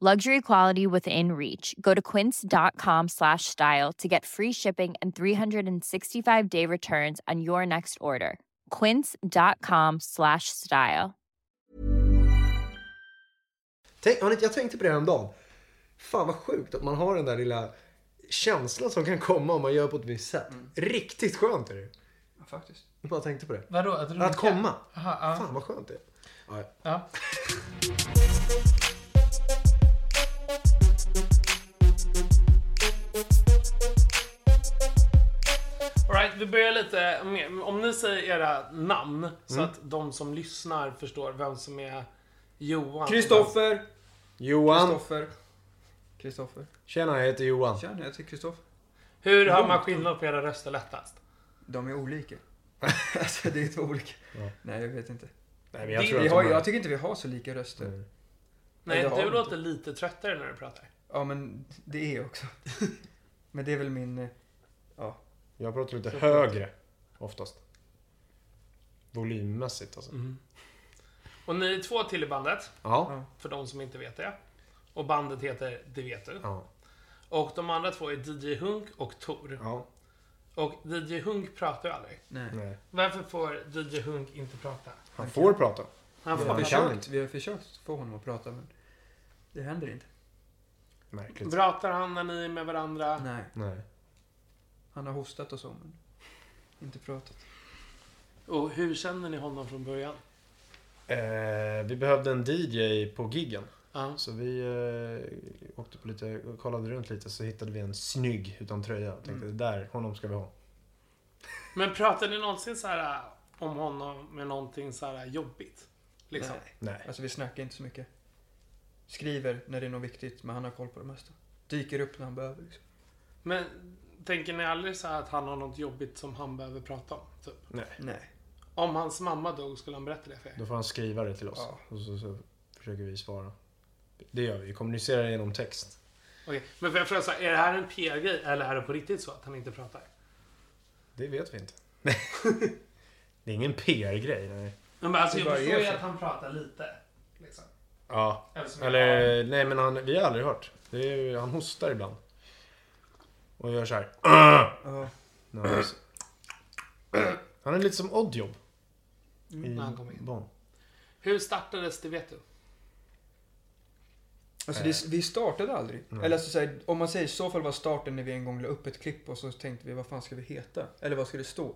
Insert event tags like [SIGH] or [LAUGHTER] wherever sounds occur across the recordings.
Luxury quality within reach. Go to quince.com slash style to get free shipping and 365 day returns on your next order. Quince.com slash style. Tänk, jag tänkte på det häromdagen. Fan vad sjukt att man har den där lilla känslan som kan komma om man gör på ett visst sätt. Riktigt skönt är det. Ja, faktiskt. Jag bara tänkte på det. Vadå? Att? Att komma. Aha, ja. Fan vad skönt det är. Ja, ja. [LAUGHS] vi börjar lite med, om ni säger era namn så Mm. att de som lyssnar förstår vem som är Johan. Kristoffer! Johan. Kristoffer. Kristoffer. Tjena, jag heter Johan. Tjena, jag heter Kristoffer. Hur hör man skillnad på era röster lättast? De är olika. [LAUGHS] alltså det är två olika. Ja. Nej, jag vet inte. Nej, men jag Det- tror Vi att har, är- jag tycker inte vi har så lika röster. Mm. Nej, det har du låter lite tröttare när du pratar. Ja, men det är jag också. [LAUGHS] men det är väl min... eh, Ja. Jag pratar lite Så högre. Oftast. Volymmässigt alltså. Och ni är två till i bandet, Ja. För de som inte vet det. Och bandet heter Det vet du. Ja. Och de andra två är DJ Hunk och Tor. Ja. Och DJ Hunk pratar ju aldrig. Nej. Nej. Varför får DJ Hunk inte prata? Han får prata. Han Vi får har, prata. kan försökt, vi har försökt få honom att prata, men det händer inte. Märkligt. Pratar han när ni är med varandra? Nej. Nej. Han har hostat och så, men inte pratat. Och hur känner ni honom från början? Eh, vi behövde en DJ på giggen. Ja. Så vi eh, åkte på lite, kollade runt lite så hittade vi en snygg utan tröja. Och tänkte, Mm. där, honom ska vi ha. Men pratar ni någonsin så här äh, om honom med någonting så här jobbigt? Liksom? Nej. Nej. Alltså vi snackar inte så mycket. Skriver när det är något viktigt, men han har koll på det mesta. Dyker upp när han behöver. Liksom. Men tänker ni aldrig så här att han har något jobbigt som han behöver prata om? Typ? Nej. Nej. Om hans mamma dog, skulle han berätta det för er? Då får han skriva det till oss. Ja. Och så, så försöker vi svara. Det gör vi. Vi kommunicerar genom text. Okej, men får jag fråga så här, är det här en PR-grej eller är det på riktigt så att han inte pratar? Det vet vi inte. [LAUGHS] det är ingen PR-grej. Nej. Men alltså, Det jag bara förstår ju så. att han pratar lite. Liksom. Ja. Eller som jag Eller, nej men han, vi har aldrig hört. Det är, ju- han hostar ibland. Och gör så här. Ja. Han, är lite som Oddjob. I När han kom in. Bonn. Hur startades det vet du? Alltså det, vi startade aldrig. Nej. Eller alltså, så här, om man säger i så fall var starten när vi en gång la upp ett klipp och så tänkte vi vad fan ska vi heta? Eller vad ska det stå?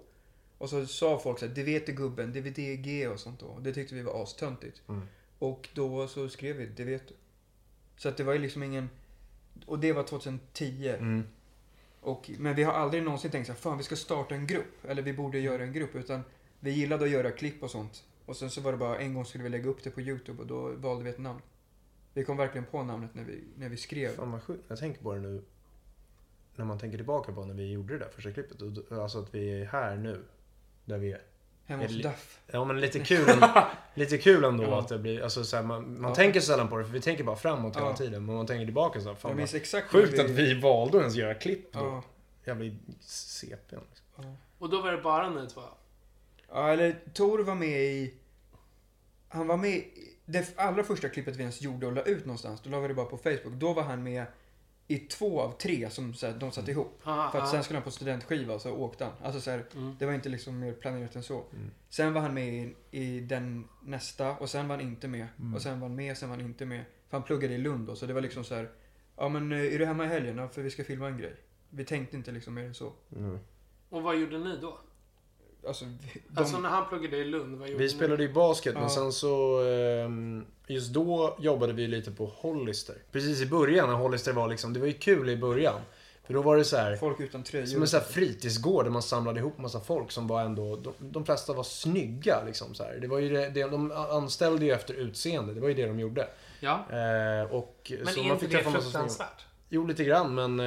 Och så sa folk så här, det vet du gubben, DVDG och sånt då. Det tyckte vi var astöntigt. Mm. Och då så skrev vi, det vet du. Så att det var ju liksom ingen... Och det var 2010. Mm. Och, men vi har aldrig någonsin tänkt så här, fan vi ska starta en grupp. Eller vi borde göra en grupp. Utan vi gillade att göra klipp och sånt. Och sen så var det bara, en gång skulle vi lägga upp det på YouTube och då valde vi ett namn. Vi kom verkligen på namnet när vi, när vi skrev. Fan vad sjukt. Jag tänker på det nu. När man tänker tillbaka på när vi gjorde det där första klippet. Alltså att vi är här nu. Där vi är. Hemma hos Duff. Ja men lite kul, ändå- [LAUGHS] lite kul ändå Ja. att det blir, alltså så här, man, man Ja. tänker sällan på det för vi tänker bara framåt hela Ja. tiden. Men man tänker tillbaka så här, fan Jag exakt sjukt när att vi valde att ens göra klipp då. Ja, Jävla CP. Liksom. ja. Och då var det bara ni två? ja, eller Tor var med i... Han var med i det allra första klippet vi ens gjorde och la ut någonstans. Då la vi det bara på Facebook. Då var han med i två av tre som så här, de satte ihop. Aha, För att aha. sen skulle han på studentskiva så åkte han. Alltså så här, Mm. det var inte liksom mer planerat än så. Mm. Sen var han med i, i den nästa och sen var han inte med. Mm. Och sen var han med, sen var han inte med. För han pluggade i Lund då, så det var liksom så här. Ja men eh, är du hemma i helgen? Ja, för vi ska filma en grej. Vi tänkte inte liksom mer än så. Och vad gjorde ni då? Alltså, vi- de, Alltså när han pluggade i Lund, vad gjorde Vi spelade ju basket men Ja. sen så... ehm, Just då jobbade vi lite på Hollister. Precis i början när Hollister var liksom... Det var ju kul i början. För då var det så här... folk utan tröjor. Som en sån här fritidsgård där man samlade ihop massa folk som var ändå... De, de flesta var snygga liksom så här. Det var ju det, det, de anställde ju efter utseende. Det var ju det de gjorde. Ja. Eh, och, Men så är man inte fick det massa snygga- fruktansvärt? Jo, lite grann men...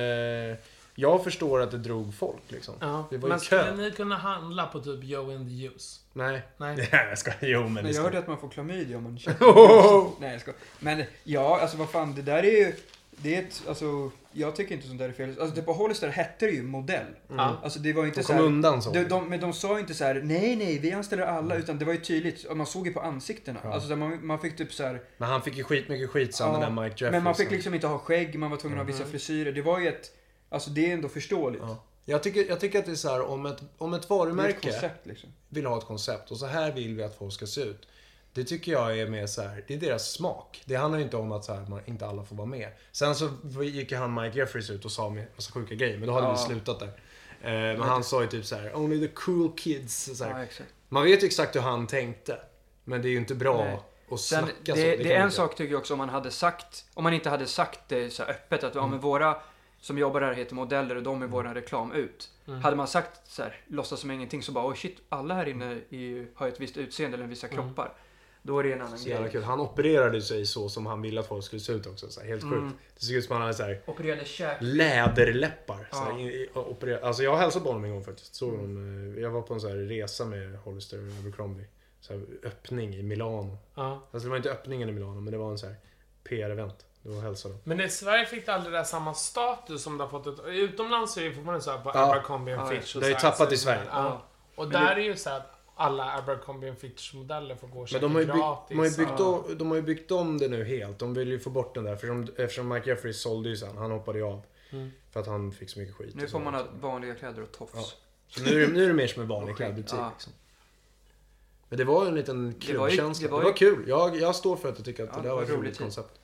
Eh, jag förstår att det drog folk liksom. Ja. Det var Men skulle ni kunna handla på typ Joe and the Juice? Nej. Nej. [LAUGHS] Jag ska... Jo, men Men det jag hörde att man får klamydia om man [LAUGHS] Oh! köper Nej jag ska. Men ja, alltså vad fan, det där är ju... Det är ett, alltså, jag tycker inte sånt där är fel. Alltså det på Hollister hette det ju modell. Ja. Alltså det var ju inte De så kom här, undan så. de, de, men de sa ju inte så här: nej nej vi anställer alla, utan det var ju tydligt, man såg ju på ansiktena. Ja. Alltså så man, man fick typ så här, Men han fick ju skitmycket skit sen Ja, den där Mike Jeffries. men man fick liksom inte ha skägg, man var tvungen att ha vissa frisyrer. Det var ju ett, alltså det är ändå förståeligt. Ja. Jag, tycker, jag tycker att det är så här om ett, om ett Det är ett varumärke koncept liksom. vill ha ett koncept och så här vill vi att folk ska se ut. Det tycker jag är mer så här, det är deras smak. Det handlar ju inte om att så här, man, inte alla får vara med. Sen så gick ju han Mike Jeffries ut och sa massa sjuka grejer, men då hade Ja. vi slutat där. Eh, men han sa ju typ så här, only the cool kids. Så här. Ja. Man vet ju exakt hur han tänkte. Men det är ju inte bra Nej. att Sen, snacka det, så. det, kan är en inte sak tycker jag också om man hade sagt, om man inte hade sagt det så här öppet att ja, Mm. men våra som jobbar här heter modeller och de är våran reklam ut. Mm. Hade man sagt så här, låtsas som ingenting så bara oj shit, alla här inne är, ju- har ett visst utseende eller vissa kroppar. Då är det en annan Mm. Så grej. kul. Han opererade sig så som han ville att folk skulle se ut också. Så här, helt Mm. sjukt. Det såg ut som han hade så här, Opererade käk. läderläppar. Så här, Ja. i- i- opererade. Alltså jag har hälsat på honom en gång faktiskt. Såg honom, eh, jag var på en så här resa med Hollister och Abercrombie. Så här, öppning i Milano. Ja. Alltså det var inte öppningen i Milano men det var en så här PR-event. Det var hälsade. Men i Sverige fick det aldrig det där samma status som det har fått. Ett, utomlands är det fortfarande så här på Ja. Abercrombie Ja, Fitch. och det har ju tappat i Sverige. Ja. Och Men där det- är ju så här att alla Abercrombie Fitch-modeller får gå och Men de har, ju byggt, gratis. de, har ju byggt Ja. om, de har ju byggt om det nu helt. De vill ju få bort den där. För de, eftersom Mike Jeffries sålde ju sen. Han hoppade ju av. Mm. För att han fick så mycket skit. Nu och får man ha vanliga kläder och tofs. Ja. Så nu är, det, nu är det mer som en vanlig Och klädbutik. ja. Liksom. Men det var ju en liten Det var ju- klubbkänsla. det Det var var, kul. Jag, jag står för att jag tycker att Ja, det det där var ett rolig roligt tid. koncept.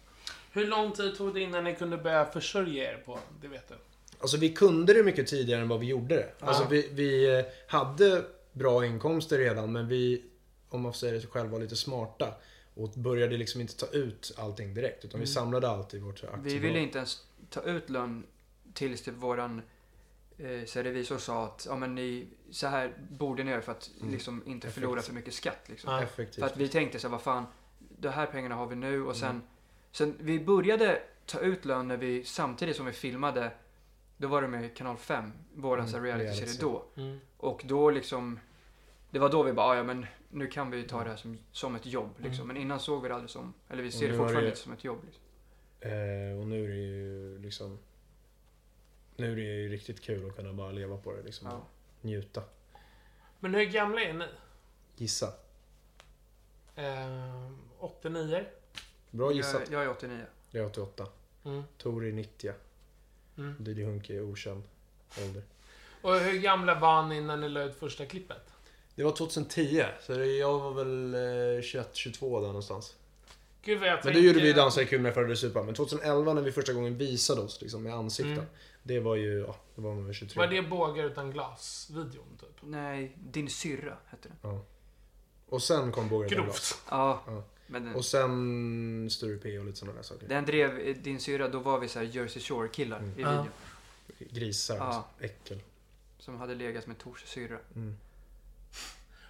Hur lång tid tog det innan ni kunde börja försörja er på? Det vet du. Alltså vi kunde det mycket tidigare än vad vi gjorde det. Alltså vi, vi eh, hade bra inkomster redan men vi, om man får säga det själv, var lite smarta. Och började liksom inte ta ut allting direkt. Utan vi samlade allt i vårt aktiebolag. Vi ville inte ens ta ut lön tills typ våran eh, så revisor sa att ja, men ni, så här borde ni göra för att Mm. liksom inte Effekt. förlora för mycket skatt. Liksom. Ja. För att vi tänkte så här, vad fan, de här pengarna har vi nu och sen, Mm. Sen vi började ta ut lön när vi samtidigt som vi filmade, då var det med kanal 5, våran Mm, mm, reality-serie reality. då. Mm. Och då liksom, det var då vi bara, "Ah, ja men nu kan vi ta det här som, som ett jobb liksom. Men innan såg vi det aldrig som, eller vi ser det fortfarande det- som ett jobb. Liksom. Eh, och nu är det ju liksom... Nu är det ju riktigt kul att kunna bara leva på det liksom. Ja. Njuta. Men hur gamla är ni? Gissa. Eh, 89? Bra gissat. Jag, jag är 89. Jag är 88. Mm. Tor är 90. Mm. Diddy Hunk är okänd ålder. Och hur gamla var ni när ni la ut första klippet? Det var 2010, så jag var väl eh, 21-22 där någonstans. Gud vad jag Men tänker... då gjorde vi Dansa är kul med Födde Supa. Men 2011 när vi första gången visade oss liksom, med ansikten. Mm. Det var ju, ja, det var nog 23. Var det bågar utan glas-videon typ? Nej, Din syrra hette den. Ja. Och sen kom Bågar utan glas. Ja, Ja. Men den, Och sen Sture P och lite sådana där saker. den drev eh, Din syrra, då var vi så här Jersey Shore-killar Mm. i Ja. videon. Grisar, Ja. alltså. äckel. Som hade legat med Tors syrra. Mm.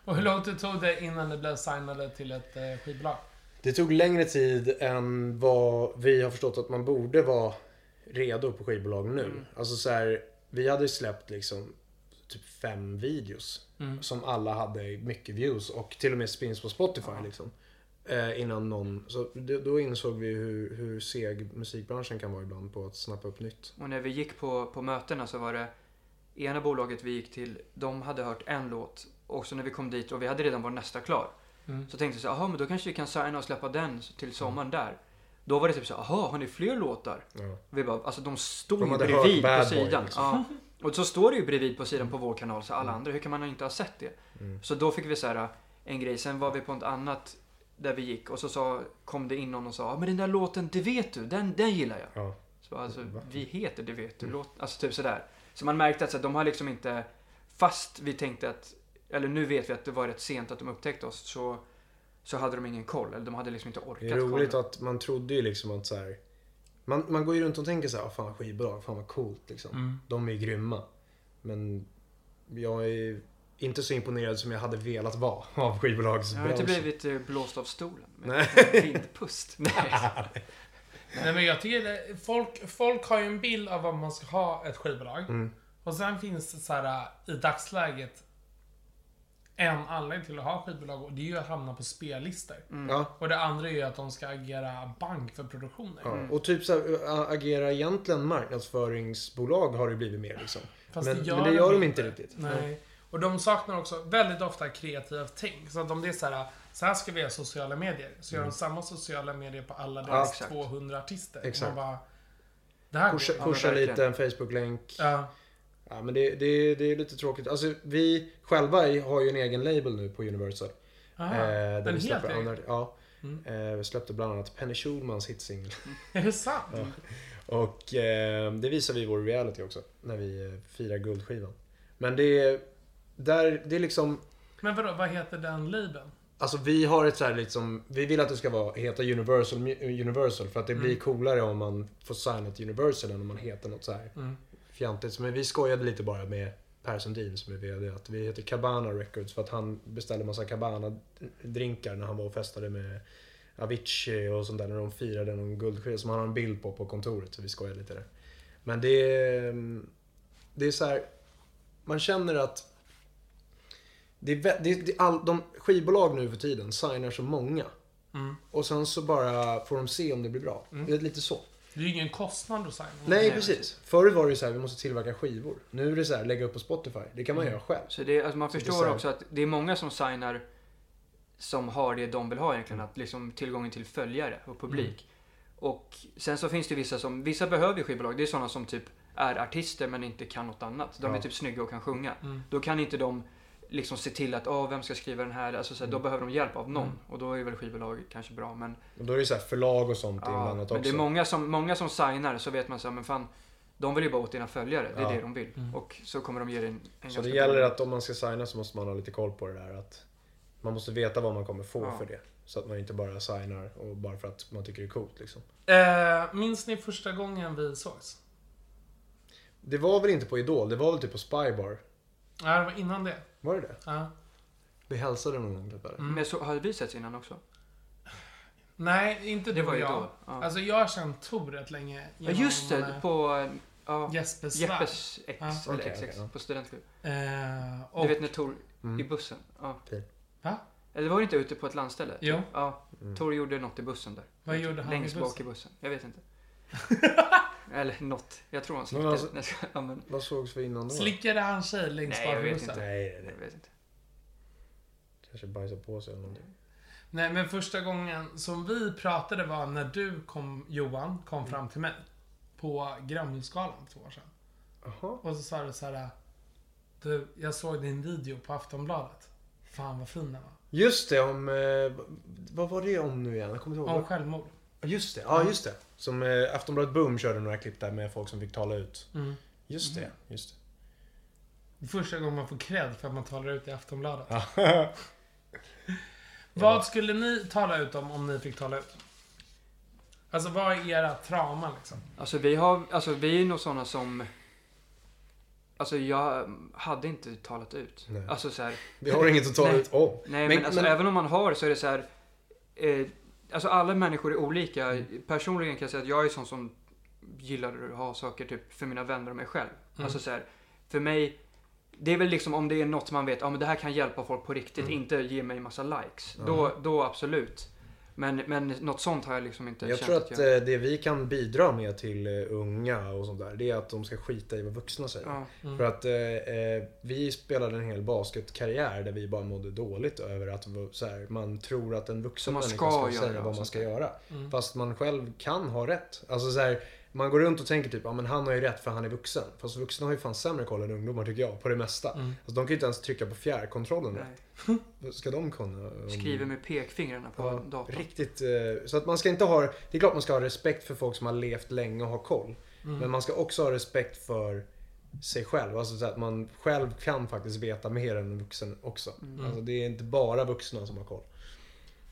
Och hur lång tid tog det innan ni blev signade till ett eh, skivbolag? Det tog längre tid än vad vi har förstått att man borde vara redo på skivbolag nu. Mm. Alltså så här, vi hade släppt liksom typ fem videos. Mm. Som alla hade mycket views och till och med spins på Spotify Ja. liksom. Eh, innan någon, så det, då insåg vi hur, hur seg musikbranschen kan vara ibland på att snappa upp nytt. Och när vi gick på, på mötena så var det ena bolaget vi gick till, de hade hört en låt. Och så när vi kom dit och vi hade redan vår nästa klar. Mm. Så tänkte vi så jaha men då kanske vi kan signa och släppa den till sommaren där. Då var det typ så jaha har ni fler låtar? Ja. Vi bara, alltså de stod De ju bredvid på sidan. liksom. Ja. Och så står det ju bredvid på sidan på vår kanal, så alla andra, hur kan man inte ha sett det? Mm. Så då fick vi så här en grej, sen var vi på ett annat där vi gick och så sa, kom det in någon och sa, "Ja, men den där låten, det vet du, den, den gillar jag. Ja. Så alltså, vi heter Det vet du, låt, alltså typ sådär. Så man märkte att så, de har liksom inte, fast vi tänkte att, eller nu vet vi att det var rätt sent att de upptäckte oss, så, så hade de ingen koll. Eller de hade liksom inte orkat Det är roligt kolla. att man trodde ju liksom att så här, man, man går ju runt och tänker så här, "Ah, fan skivbolag, fan vad coolt liksom. Mm. De är ju grymma. Men jag är inte så imponerad som jag hade velat vara [LAUGHS] av Jag har inte skivbolagsbranschen. blivit eh, blåst av stolen med vindpust. [LAUGHS] Nej. Nej men jag tycker det, folk, folk har ju en bild av vad man ska ha ett skivbolag. Mm. Och sen finns det så här i dagsläget en anledning till att ha skivbolag och det är ju att hamna på spellistor. Ja, Och det andra är ju att de ska agera bank för produktioner. ja. Och typ så här, agera egentligen marknadsföringsbolag har det blivit mer liksom. Fast Men, men det gör de inte riktigt. Nej. Och de saknar också väldigt ofta kreativa ting. Så att om det är så här, så här ska vi göra sociala medier. Så gör de samma sociala medier på alla deras exakt. 200 artister. Och Exakt. Bara, det här Pusha. Ja, pusha lite, en Facebook-länk. Ja. Ja, men det, det, det är lite tråkigt. Alltså, vi själva har ju en egen label nu på Universal. Aha. Eh, där en helt egen? andra, ja. Mm. Eh, vi släppte bland annat Penny Schulmans hitsingel. [LAUGHS] Är det sant? Och eh, det visar vi i vår reality också. När vi eh, firar guldskivan. Men det är, där, det är liksom... Men vadå, vad heter den labeln? Alltså vi har ett så här liksom, vi vill att det ska vara, heta Universal, Universal för att det blir coolare om man får signa till Universal än om man heter något så här Mm. fjantigt. Men vi skojade lite bara med Per Sundin som är VD att vi heter Cabana Records för att han beställde massa Cabana-drinkar när han var och festade med Avicii och sånt där när de firade någon guldskiva som han har en bild på på kontoret så vi skojade lite där. Men det är, det är så här, man känner att det är, det, det, all, de skivbolag nu för tiden signar så många. Mm. Och sen så bara får de se om det blir bra. Det är lite så. Det är ju ingen kostnad att signa. Nej, precis. Förut var det ju så här, vi måste tillverka skivor. Nu är det så här, lägga upp på Spotify. Det kan man göra själv. Så det, alltså man Så är förstår också att det är många som signar som har det de vill ha egentligen. Att liksom tillgången till följare och publik. Och sen så finns det vissa som, vissa behöver ju skivbolag. Det är sådana som typ är artister men inte kan något annat. De är Ja. typ snygga och kan sjunga. Mm. Då kan inte de liksom se till att, åh, vem ska skriva den här? Alltså, så här, Då behöver de hjälp av någon. Och då är väl skivbolag kanske bra. Men, Och då är det så här förlag och sånt ja, inblandat men också. det är många som, många som signar så vet man så här, men fan, de vill ju bara åt dina följare. Det är Ja. det de vill. Och så kommer de ge dig en, en Så det gäller bra- att om man ska signa så måste man ha lite koll på det där. Att man måste veta vad man kommer få Ja. för det. Så att man inte bara signar och bara för att man tycker det är coolt liksom. Eh, minns ni första gången vi sågs? Det var väl inte på Idol, det var väl typ på Spybar. Ja, det var innan det. Var det det? Ja. Vi hälsade någon gång eller? Mm. Men så, hade vi setts innan också? Nej, inte Det du var och ju jag. då. Ja. Alltså jag har känt Tor rätt länge. Ja just det, eh, på ja, Jespers. Jeppes ex, Ja. eller XX, okej, ja. på studentklubb. Eh, Du och, vet när Tor, Mm. i bussen? Ja. Va? Eller var det inte ute på ett landställe? Jo. Ja, Mm. Tor gjorde något i bussen där. Vad gjorde han i Längst bak i bussen? bussen. Jag vet inte. [LAUGHS] Eller något. Jag tror han Men slickade. alltså- jag ska- ja, men, Vad sågs vi innan då? Slickade han tjej längst Nej, jag vet inte. Nej, nej, jag vet inte. Kanske bajsade på sig eller någonting. Nej, men första gången som vi pratade var när du kom, Johan, kom fram till mig. På Grammisgalan för två år sedan. Jaha. Och så sa du så här. Du, jag såg din video på Aftonbladet. Fan vad fin den var. Just det, om... Eh, vad var det om nu igen? Jag kommer inte ihåg. Om självmord. Just det, ja just det. Som eh, Aftonbladet Boom körde några klipp där med folk som fick tala ut. Mm. Just det, just Det är Första gången man får cred för att man talar ut i Aftonbladet. det. [LAUGHS] Vad skulle ni tala ut om, om ni fick tala ut? Alltså vad är era trauma liksom? Alltså vi har, alltså vi är nog sådana som... Alltså jag hade inte talat ut. Nej. Alltså så här, Vi har inget att tala ut om. Nej, Men- men, alltså, men- även om man har så är det så här. Eh, alltså alla människor är olika. Personligen kan jag säga att jag är sån som gillar att ha saker typ för mina vänner och mig själv. Mm. Alltså så här, för mig. Det är väl liksom om det är något man vet, ja men det här kan hjälpa folk på riktigt, Mm. inte ge mig massa likes. Då, då absolut. Men, men något sånt har jag liksom inte Jag känt tror att jag... eh, det vi kan bidra med till eh, unga och sånt där, det är att de ska skita i vad vuxna säger. Ja, Mm. För att eh, eh, vi spelade en hel basketkarriär där vi bara mådde dåligt över att så här, man tror att en vuxen människa ska ska, säga vad man ska göra. Mm. Fast man själv kan ha rätt. Alltså så här, man går runt och tänker typ, ja men han har ju rätt för han är vuxen. Fast vuxna har ju fan sämre koll än ungdomar tycker jag, på det mesta. Mm. Alltså, de kan ju inte ens trycka på fjärrkontrollen rätt. Ska de kunna? om- Skriver med pekfingrarna på Ja, datorn. Riktigt. eh, Så att man ska inte ha, det är klart man ska ha respekt för folk som har levt länge och har koll. Mm. Men man ska också ha respekt för sig själv. Alltså så att man själv kan faktiskt veta mer än en vuxen också. Mm. Alltså det är inte bara vuxna som har koll.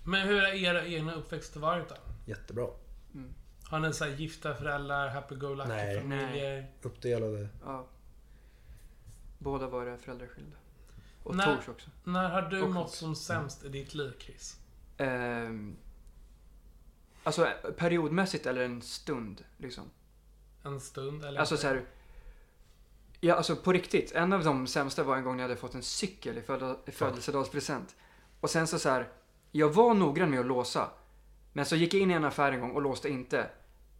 Men hur har era egna uppväxter varit då? Jättebra. Har ni så här gifta föräldrar, happy-go-lucky Nej. familjer? Uppdelade. Ja. Båda våra föräldrar är skilda. Och Nej. Tors också. När har du Och mått som sämst i ditt liv, Chris? Ehm, alltså periodmässigt eller en stund liksom. En stund? Eller Alltså så här. Ja, alltså på riktigt. En av de sämsta var en gång när jag hade fått en cykel i i födelsedagspresent. Och sen så så här. Jag var noggrann med att låsa. Men så gick jag in i en affär en gång och låste inte.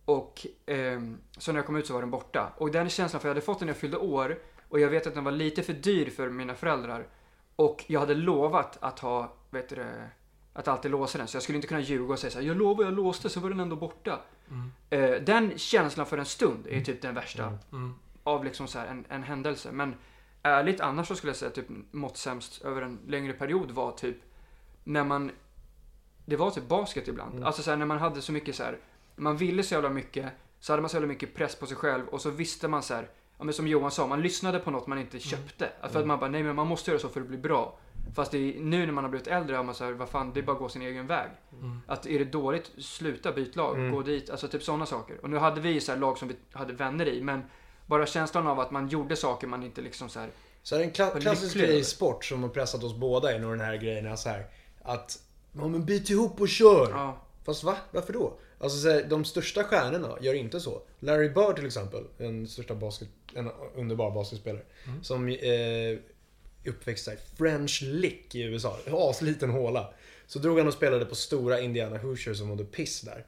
Och ehm, så när jag kom ut så var den borta. Och den känslan, för jag hade fått den när jag fyllde år. Och jag vet att den var lite för dyr för mina föräldrar. Och jag hade lovat att ha, vet du att alltid låsa den. Så jag skulle inte kunna ljuga och säga så här, jag lovar jag låste så var den ändå borta. Eh, den känslan för en stund är typ den värsta Mm. av liksom så här en, en händelse. Men ärligt annars så skulle jag säga typ mått sämst över en längre period var typ när man det var typ basket ibland. Alltså så här, när man hade så mycket så här man ville så jävla mycket så hade man så jävla mycket press på sig själv och så visste man så här ja, men som Johan sa, man lyssnade på något man inte köpte. Alltså För att man bara, nej men man måste göra så för att bli bra. Fast det är, nu när man har blivit äldre har man så här, vad fan, det är bara att gå sin egen väg. Att är det dåligt, sluta byt lag, gå dit, alltså typ sådana saker. Och nu hade vi så här lag som vi hade vänner i, men bara känslan av att man gjorde saker man inte liksom så här. Så är det en kla- klassisk grej i sport som har pressat oss båda är nog den här grejen är så här att ja, men byt ihop och kör. Ja, Fast va? Varför då? Alltså så här, de största stjärnorna gör inte så. Larry Bird till exempel, den största basket, en underbar basketspelare. Som eh, uppväxt där, French Lick i USA. Asliten håla. Så drog han och spelade på stora Indiana Hoosiers som mådde piss där.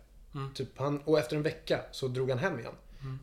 Typ han, och efter en vecka så drog han hem igen.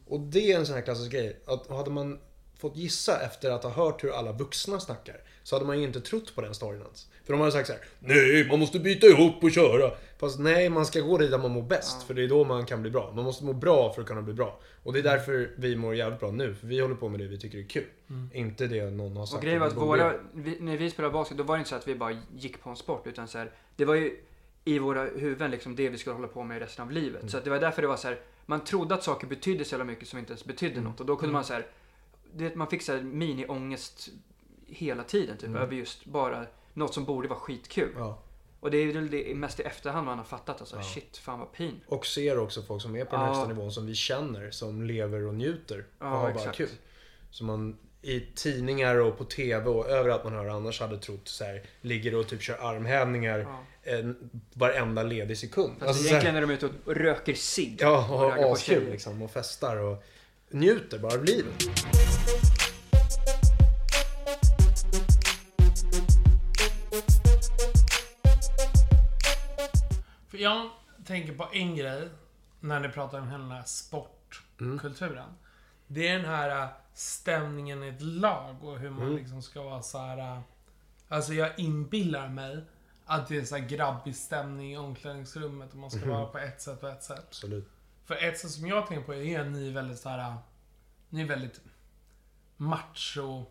Och det är en sån här klassisk grej. Att hade man fått gissa efter att ha hört hur alla vuxna snackar så hade man ju inte trott på den storyn ens. För de hade sagt så här: Nej, man måste byta ihop och köra. Fast nej, man ska gå dit där man mår bäst. För det är då man kan bli bra. Man måste må bra för att kunna bli bra. Och det är därför vi mår jävligt bra nu. För vi håller på med det vi tycker är kul. Inte det någon har sagt. och grejen var att våra, vi, när vi spelade basket, då var det inte så att vi bara gick på en sport, utan så här, det var ju i våra huvuden liksom det vi skulle hålla på med resten av livet. Så att det var därför det var så här, man trodde att saker betydde så jävla mycket som inte ens betydde något. Och då kunde man så här, det, man fick så här mini-ångest hela tiden typ, över just bara något som borde vara skitkul. Ja. Och det är väl det mest i efterhand man har fattat alltså, shit, fan vad pin. Och ser också folk som är på den Ja. högsta nivån som vi känner, som lever och njuter. Och Ja, har bara exakt. kul. Som man i tidningar och på TV och överallt man hör annars hade trott så här, ligger och typ kör armhävningar Ja. en, varenda ledig sekund. Fast Alltså, så egentligen är de ute och röker cigg. ja, och och har askul liksom och festar och njuter bara av livet. Jag tänker på en grej när ni pratar om hela sportkulturen. Det är den här äh, stämningen i ett lag och hur man liksom ska vara så här. äh, Alltså jag inbillar mig att det är så här grabbig stämning i omklädningsrummet och man ska vara på ett sätt och ett sätt. Absolut. För ett sätt som jag tänker på är att ni är väldigt så här. äh, Ni är väldigt macho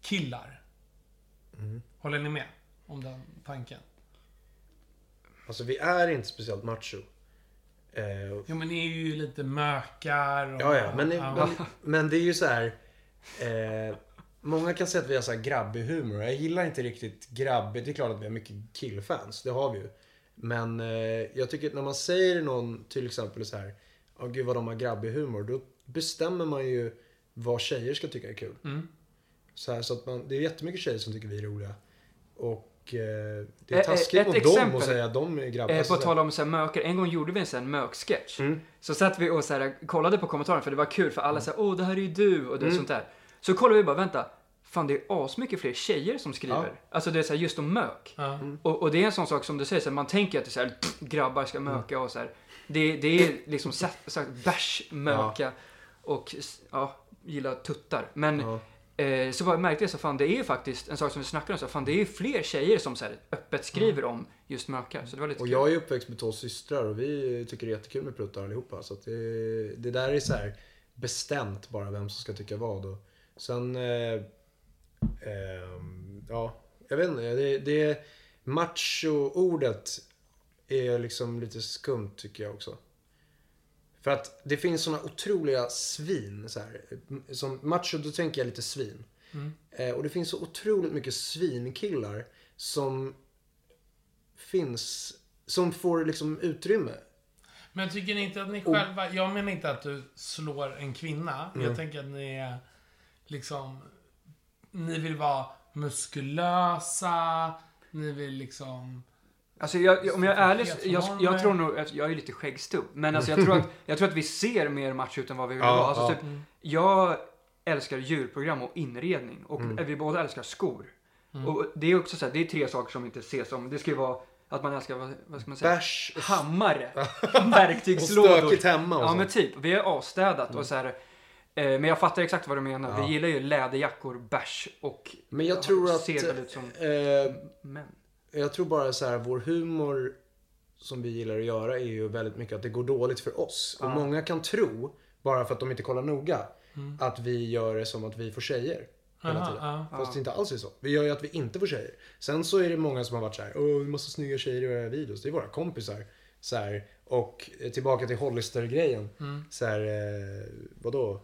killar. Håller ni med om den tanken? Alltså vi är inte speciellt macho. Eh, Jo men ni är ju lite mökar och... Ja, ja. Men, Ja. men, men det är ju så här. Eh, många kan säga att vi har så här grabbig humor. Jag gillar inte riktigt grabbigt. Det är klart att vi har mycket killfans. Det har vi ju. Men eh, jag tycker att när man säger någon till exempel så här. Ja, gud vad de har grabbig humor. Då bestämmer man ju vad tjejer ska tycka är kul. Mm. Så, här, så att man, det är jättemycket tjejer som tycker vi är roliga. Och eh, det är taskigt ett mot dem exempel. att säga att de är grabbar. Eh, Alltså, på så här- tal om så här mökar, en gång gjorde vi en sån möksketch. Mm. Så satt vi och så här, kollade på kommentarerna för det var kul för alla sa åh det här är ju du och det sånt där. Så kollade vi bara, vänta, fan det är asmycket fler tjejer som skriver. Ja. Alltså det är så här, just om mök. Ja. Och, och det är en sån sak som du säger, så här, man tänker att det är så här, pff, grabbar ska möka och så här. Det, det är liksom bärs, möka och s- ja, gilla tuttar. Men Ja. Eh, så var, märkte jag så fan det är ju faktiskt en sak som vi snackade om, så fan det är ju fler tjejer som så här, öppet skriver om just möka. Så det var lite Och kul. jag är uppväxt med två systrar och vi tycker det är jättekul med pruttar allihopa. Så det, det där är så här bestämt bara vem som ska tycka vad. Och sen, eh, ehm, ja, jag vet inte. Det, det macho-ordet är liksom lite skumt tycker jag också. För att det finns såna otroliga svin. Så här, som macho, då tänker jag lite svin. Eh, och det finns så otroligt mycket svinkillar som finns, som får liksom utrymme. Men tycker ni inte att ni själva... Jag menar inte att du slår en kvinna. Mm. Jag tänker att ni är liksom... Ni vill vara muskulösa. Ni vill liksom... Alltså jag, om jag är ärlig, Fet jag, jag tror nog att jag är lite skäggstubb. Men alltså jag tror att, jag tror att vi ser mer match ut än vad vi vill Ja. Alltså ja. typ, jag älskar djurprogram och inredning. Och Mm. vi båda älskar skor. Och det är också så här, det är tre saker som inte ses som. Det ska ju vara att man älskar, vad, vad ska man säga? Bärs och, Hammare. [LAUGHS] och Verktygslådor. stökigt hemma och Ja så. men typ, vi är avstädat och så här. Eh, men jag fattar exakt vad du menar. Ja. Vi gillar ju läderjackor, bärs och Men jag tror att... ser väl ut som Eh, män. Jag tror bara så här, vår humor som vi gillar att göra är ju väldigt mycket att det går dåligt för oss. Och många kan tro, bara för att de inte kollar noga, att vi gör det som att vi får tjejer. Hela Aha, tiden. ja. Fast det inte alls är så. Vi gör ju att vi inte får tjejer. Sen så är det många som har varit så här, åh, vi måste snygga tjejer i våra videos. Det är våra kompisar. Så här, och eh, tillbaka till Hollister-grejen. Så här, eh, vadå?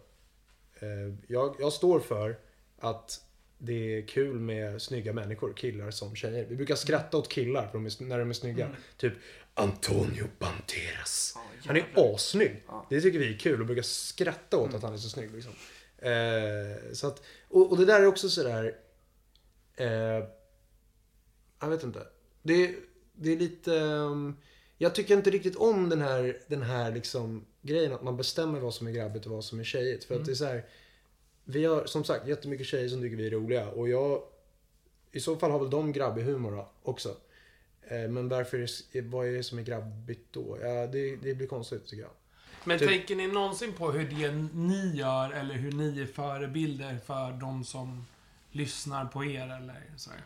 Eh, jag, jag står för att det är kul med snygga människor, killar som tjejer. Vi brukar skratta åt killar de är, när de är snygga. Typ Antonio Banderas. Ja, han är assnygg. Det tycker vi är kul och brukar skratta åt att han är så snygg. Liksom. Eh, så att, och, och det där är också sådär... Eh, jag vet inte. Det, det är lite... ehm, jag tycker inte riktigt om den här, den här liksom grejen att man bestämmer vad som är grabbigt och vad som är tjejigt. För att det är så här, Vi har som sagt jättemycket tjejer som tycker vi är roliga och jag... I så fall har väl de grabbig humor då, också. Eh, men varför, vad är det som är grabbigt då? Ja, det, det blir konstigt tycker jag. Men Typ- tänker ni någonsin på hur det ni gör eller hur ni är förebilder för de som lyssnar på er eller så här?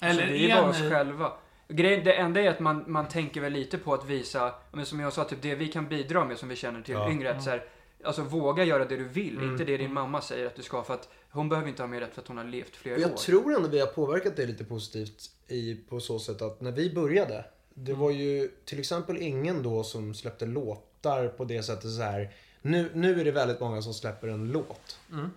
Eller Alltså, vi är bara oss ni... själva. Grejen, det enda är att man, man tänker väl lite på att visa, men som jag sa, typ det vi kan bidra med som vi känner till Ja. yngre. Att så här, alltså våga göra det du vill, inte det din mamma säger att du ska. För att hon behöver inte ha mer rätt för att hon har levt fler Och jag år. tror ändå vi har påverkat det lite positivt i, på så sätt att när vi började. Det Mm. var ju till exempel ingen då som släppte låtar på det sättet så här. Nu, nu är det väldigt många som släpper en låt. Mm.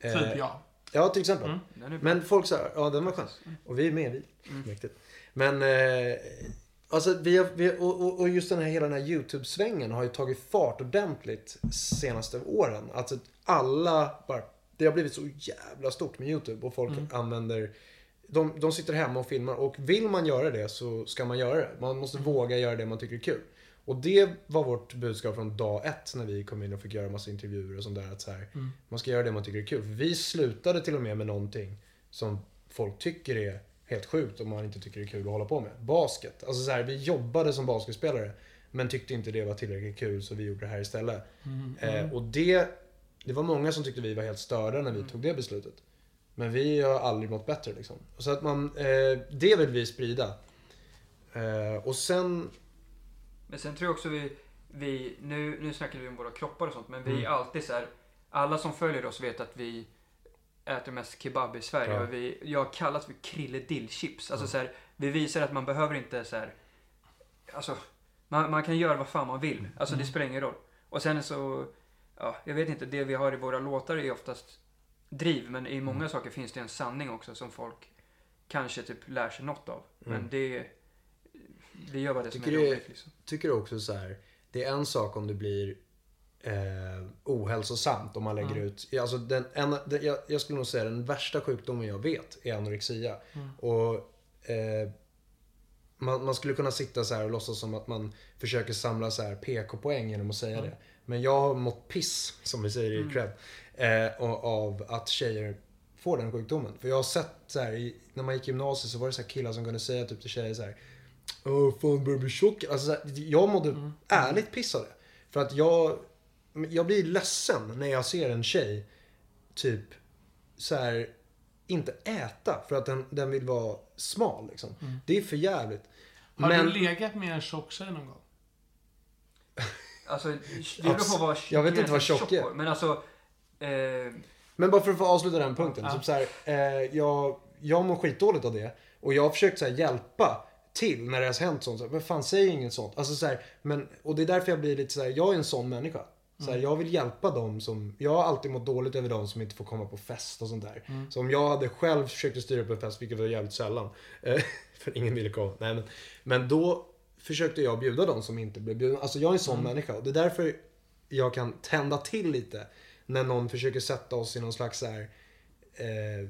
Eh, Typ jag. Ja, till exempel. Mm. Men folk sa, ja den var skön. Och vi är med vi. Mäktigt. Men, eh, alltså vi har, vi, och, och- och just den här hela den här YouTube-svängen har ju tagit fart ordentligt senaste åren. Alltså alla bara, det har blivit så jävla stort med YouTube och folk använder de, de sitter hemma och filmar och vill man göra det så ska man göra det. Man måste våga göra det man tycker är kul. Och det var vårt budskap från dag ett när vi kom in och fick göra massa intervjuer och sånt där. Att så här, Man ska göra det man tycker är kul. För vi slutade till och med med någonting som folk tycker är helt sjukt om man inte tycker det är kul att hålla på med. Basket. Alltså så här, vi jobbade som basketspelare men tyckte inte det var tillräckligt kul så vi gjorde det här istället. Eh, och det, det var många som tyckte vi var helt störda när vi tog det beslutet. Men vi har aldrig mått bättre liksom. Så att man, eh, det vill vi sprida. Eh, och sen, Men sen tror jag också vi, vi nu, nu snackar vi om våra kroppar och sånt, men vi Mm. är alltid så här, alla som följer oss vet att vi äter mest kebab i Sverige. Ja. Och vi, jag kallas för krille dillchips. Alltså så här, vi visar att man behöver inte så här, alltså, man, man kan göra vad fan man vill. Alltså Mm. det spelar ingen roll. Och sen så, ja, jag vet inte, det vi har i våra låtar är oftast driv, men i många Mm. saker finns det en sanning också som folk kanske typ lär sig något av. Men Mm. det, vi gör bara det som Tycker det är- roligt liksom. tycker också så här. Det är en sak om det blir eh, ohälsosamt om man lägger ut. Alltså den, en, den, jag, jag skulle nog säga den värsta sjukdomen jag vet är anorexia. Och eh, man, man skulle kunna sitta så här och låtsas som att man försöker samla så här PK-poäng genom att säga det. Men jag har mått piss, som vi säger i cred, eh, av att tjejer får den sjukdomen. För jag har sett så här, i, när man gick i gymnasiet så var det så här killar som kunde säga typ till tjejer så här. Åh, fan börjar bli tjock. Alltså, så här, jag mådde ärligt piss av det. För att jag, jag blir ledsen när jag ser en tjej typ så här inte äta för att den, den vill vara smal liksom. Det är för jävligt. Har Men, du legat med en tjock tjej någon gång? [LAUGHS] Alltså, det beror på vad Jag vet inte vad tjock är. Men alltså, eh, men bara för att få avsluta den punkten. Ja. Typ så här, eh, jag, jag mår skitdåligt av det. Och jag har försökt så här, hjälpa till när det har hänt sånt. Så, här, men fan, säg inget sånt. Alltså, så här, men, och det är därför jag blir lite så här, jag är en sån människa. Så här, jag vill hjälpa dem som, jag har alltid mått dåligt över dem som inte får komma på fest och sånt där. Så om jag hade själv försökt styra upp en fest, vilket var jävligt sällan. eh, [LAUGHS] för ingen ville komma. Nej, men, men då försökte jag bjuda dem som inte blev bjudna. Alltså jag är en sån människa och det är därför jag kan tända till lite. När någon försöker sätta oss i någon slags så här, eh,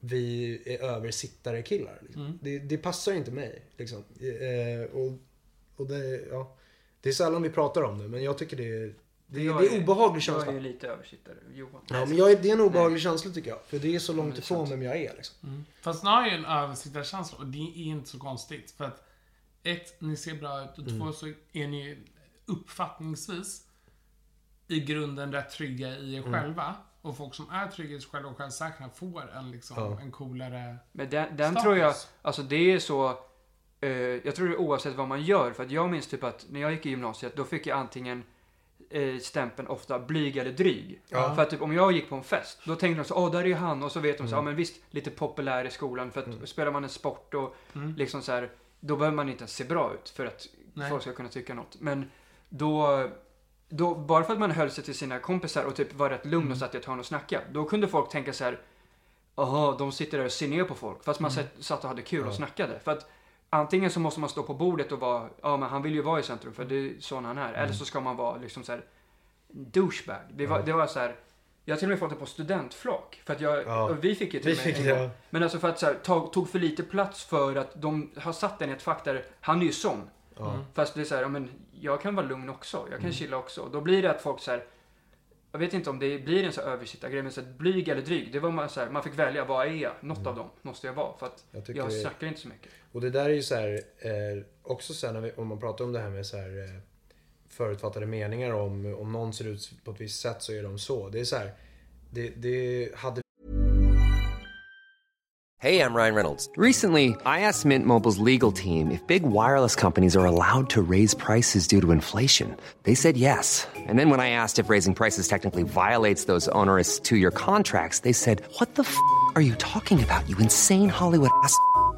vi är översittare killar. Liksom. Det, det passar inte mig. Liksom. Eh, och, och det, ja, det är sällan vi pratar om det, men jag tycker det är, det, är- det är en obehaglig känsla. Jag är ju lite översittare. Johan. Ja, men jag är, det är en obehaglig känsla tycker jag. För det är så långt ifrån vem jag är. Liksom. Fast ni har ju en översittarkänsla och det är inte så konstigt. För att ett, ni ser bra ut och Mm. två, så är ni uppfattningsvis i grunden rätt trygga i er Mm. själva. Och folk som är trygga i sig själva och självsäkra får en, liksom, Ja. en coolare... Men den, den tror jag, alltså det är så, eh, jag tror det är oavsett vad man gör. För att jag minns typ att när jag gick i gymnasiet, då fick jag antingen eh, stämpeln ofta blyg eller dryg. Ja. För att typ om jag gick på en fest, då tänkte de så, åh där är ju han. Och så vet de Mm. så, ja men visst, lite populär i skolan. För att spelar man en sport och Mm. liksom så här, då behöver man inte ens se bra ut för att Nej. folk ska kunna tycka något. Men då, då, bara för att man höll sig till sina kompisar och typ var rätt lugn Mm. och satt i ett hörn och snackade, då kunde folk tänka så här, Jaha, de sitter där och ser ner på folk. Fast man Mm. satt- satt och hade kul och snackade. För att antingen så måste man stå på bordet och vara, ja men han vill ju vara i centrum för det är sån han är. Mm. Eller så ska man vara liksom så här douchebag. Det var, det var så här, jag har till och med fått det på studentflak. För att jag, Ja. vi fick ju till Vi och med det. Men alltså för att så här, tog, tog för lite plats för att de har satt den i ett fack där, han är ju sån. Ja. Fast det är så här, ja, men jag kan vara lugn också. Jag kan Mm. chilla också. Då blir det att folk så här, jag vet inte om det blir en så översittargrej, men så här, blyg eller dryg. Det var man, så här, man fick välja, vad är jag? Något av dem måste jag vara. För att Jag jag, tycker snackar inte så mycket. Och det där är ju så här, eh, också sen när vi, om man pratar om det här med så här, eh, förutfattade meningar om, om någon ser ut på ett visst sätt så är de så. Det är så här, det, det hade Hey, I'm Ryan Reynolds. Recently, I asked Mint Mobile's legal team if big wireless companies are allowed to raise prices due to inflation. They said yes. And then when I asked if raising prices technically violates those onerous two year contracts, they said, What the f are you talking about, you insane Hollywood ass?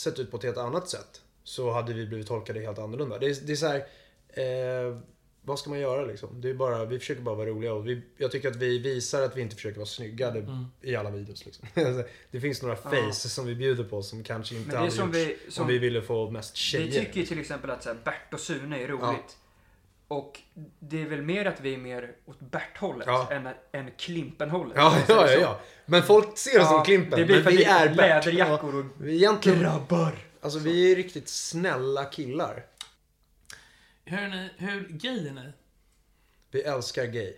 sett ut på ett helt annat sätt så hade vi blivit tolkade helt annorlunda. Det är, det är så här, eh, vad ska man göra liksom? Det är bara, vi försöker bara vara roliga och vi, jag tycker att vi visar att vi inte försöker vara snygga det, Mm. i alla videos. Liksom. [LAUGHS] det finns några face som vi bjuder på som kanske inte hade som gjorts vi- som- om vi ville få mest tjejer. Vi tycker ju till exempel att så här, Bert och Sune är roligt. Och det är väl mer att vi är mer åt Bert-hållet Ja. än, än Klimpen-hållet. Ja, ja, ja, så. ja. Men folk ser oss som Klimpen. det blir men för vi är Bert. läderjackor och Vi är egentligen, grabbar. alltså vi är riktigt snälla killar. Hur, är ni, hur gay är ni? Vi älskar gay.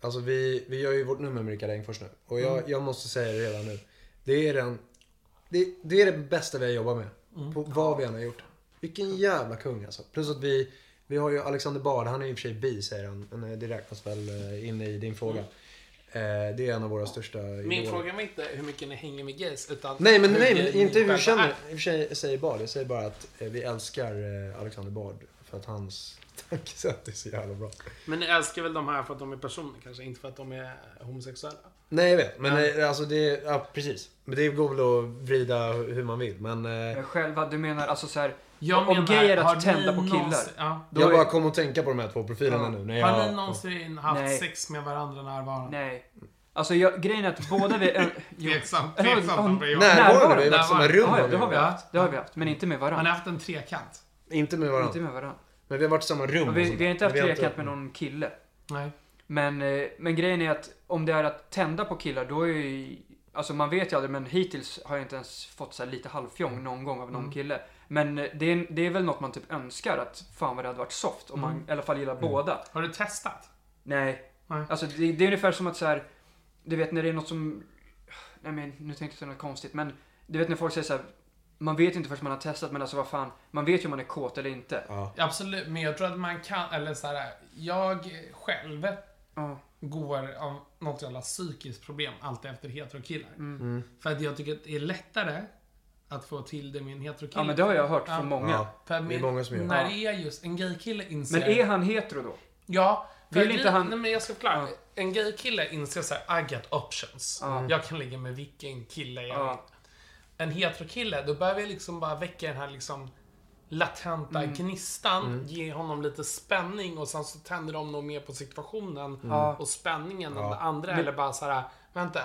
Alltså vi, vi gör ju vårt nummer med Rickard Engfors nu. Och jag, Mm. jag måste säga det redan nu. Det är den... Det, det är det bästa vi har jobbat med. Mm. På vad vi än har gjort. Vilken jävla kung alltså. Plus att vi... Vi har ju Alexander Bard, han är i och för sig bi säger han. Men eh, det räknas väl eh, in i din fråga. Eh, Det är en av våra största Min idoler. fråga var inte hur mycket ni hänger med gays, utan Nej men, nej, men inte hur vi känner. är. I och för sig säger Bard. Jag säger bara att vi älskar Alexander Bard. För att hans [LAUGHS] tankesätt är så jävla bra. Men ni älskar väl de här för att de är personer kanske, inte för att de är homosexuella? Nej jag vet, men eh, alltså det, ja precis. Men det går väl att vrida hur man vill. Men eh, Men Själva, du menar alltså så här, Jag om menar, gay är har att tända på killar. Ja. då jag är- bara kom att tänka på de här två profilerna Ja. nu. När jag, Har ni någonsin haft Nej. sex med varandra närvarande? Nej. Alltså jag, grejen är att båda vi... Äh. Tveksamt. Närvarande, vi har varit i samma rum. Ja, har det har vi haft. Det har vi haft, men inte med Har ni varandra. haft en trekant? Inte med varandra. Inte med varandra. Men vi har varit i samma rum. Vi, vi har inte haft trekant med någon kille. Nej. Men, eh, men grejen är att om det är att tända på killar, då är ju... Alltså man vet ju aldrig, men hittills har jag inte ens fått så här lite halvfjong någon gång av någon Mm. kille. Men det är, det är väl något man typ önskar att fan vad det hade varit soft. Om Mm. man i alla fall gillar båda. Har du testat? Nej. Nej. Alltså det, det är ungefär som att så här, du vet när det är något som, nej men nu tänkte jag säga något konstigt, men du vet när folk säger så här, man vet inte förrän man har testat, men alltså vad fan, man vet ju om man är kåt eller inte. Ja. Absolut, men jag tror att man kan, eller så här, jag själv Ja. går av något jävla psykiskt problem alltid efter heterokillar. Mm. För att jag tycker att det är lättare att få till det med en heterokille. ja men det har jag hört Ja. från många. Ja. För Det är många som gör. När Ja. det är just en gaykille inser... Men är han hetero då? Ja. Vill att inte han- Nej men jag ska förklara. Ja. En gaykille inser så här, I got options. Ja. Jag kan ligga med vilken kille jag Ja. vill. En heterokille, då behöver jag liksom bara väcka den här liksom latenta Mm. gnistan, ge honom lite spänning och sen så tänder de nog mer på situationen Ja. och spänningen än Ja. det andra. Men- Eller bara så här, vänta.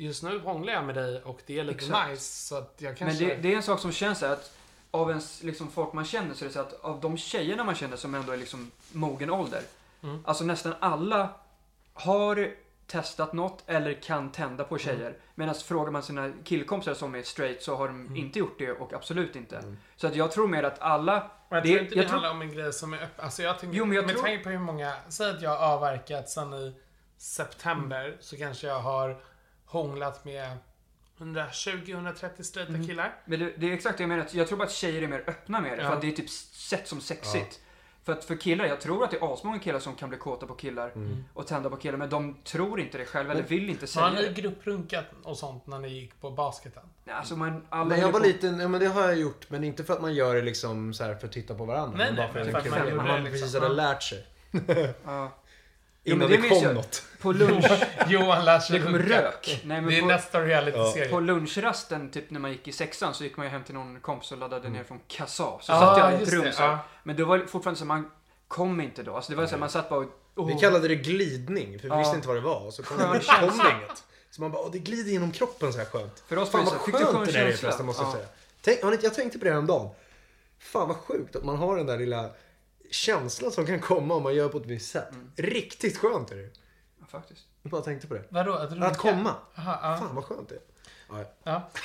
Just nu hånglar jag med dig och det är lite Exakt. nice så att jag Men kanske... det, det är en sak som känns att av ens liksom, folk man känner så är det så att av de tjejerna man känner som ändå är liksom mogen ålder. Mm. Alltså nästan alla har testat något eller kan tända på tjejer. Mm. Medan frågar man sina killkompisar som är straight så har de Mm. inte gjort det och absolut inte. Så att jag tror mer att alla... Och jag det- tror inte det jag tror- handlar om en grej som är öppen. Alltså jag tänker, Jo, men jag med tror- tanke på hur många, säg att jag har avverkat sen i september Mm. så kanske jag har hånglat med 120-130 straighta Mm. killar. Men det, det är exakt det jag menar. Jag tror bara att tjejer är mer öppna med det. Ja. För att det är typ sett som sexigt. För att för killar, jag tror att det är asmånga killar som kan bli kåta på killar Mm. och tända på killar. Men de tror inte det själva eller vill inte säga Har ni det. grupprunkat och sånt när ni gick på basketen? Nej, Alltså man, alla När jag var på- liten, ja men det har jag gjort. Men inte för att man gör det liksom så här för att titta på varandra. Nej, men nej, bara för men att för att det man kul. gjorde man det precis liksom. hade Ja. lärt sig. Ja. Innan det, det kom jag. något. På lunch... [LAUGHS] Johan lär sig Det kom rök. Nej, men Det är på, nästa reality-serie. på lunchrasten, typ när man gick i sexan, så gick man ju hem till någon kompis och laddade Mm. ner från Kassa. Så Ja, satt jag i ett rum det, så ja. Men då var det fortfarande så man kom inte då. Alltså det var så man satt bara och... Vi kallade det glidning, för vi Ja. visste inte vad det var. Och så kom, Skön kom det inget. Så man bara, åh, det glider genom kroppen så här skönt. För oss Fan var det vad skönt det där är förresten, måste jag Ja. säga. Tänk, jag tänkte på det häromdagen. Fan vad sjukt att man har den där lilla känslan som kan komma om man gör på ett visst sätt. Mm. Riktigt skönt är det. Ja, faktiskt. Jag bara tänkte på det. Vadå? Att? Att komma. Aha, ja. Fan vad skönt det är. Ja, ja. [LAUGHS]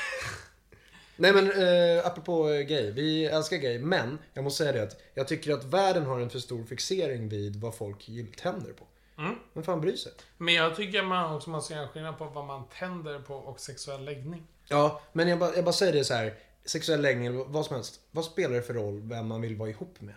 Nej men eh, apropå eh, gay. Vi älskar gay. Men jag måste säga det att jag tycker att världen har en för stor fixering vid vad folk tänder på. Mm. Fan bryr sig? Men jag tycker man också måste göra skillnad på vad man tänder på och sexuell läggning. Ja, men jag bara, jag bara säger det så här. Sexuell läggning eller vad som helst. Vad spelar det för roll vem man vill vara ihop med?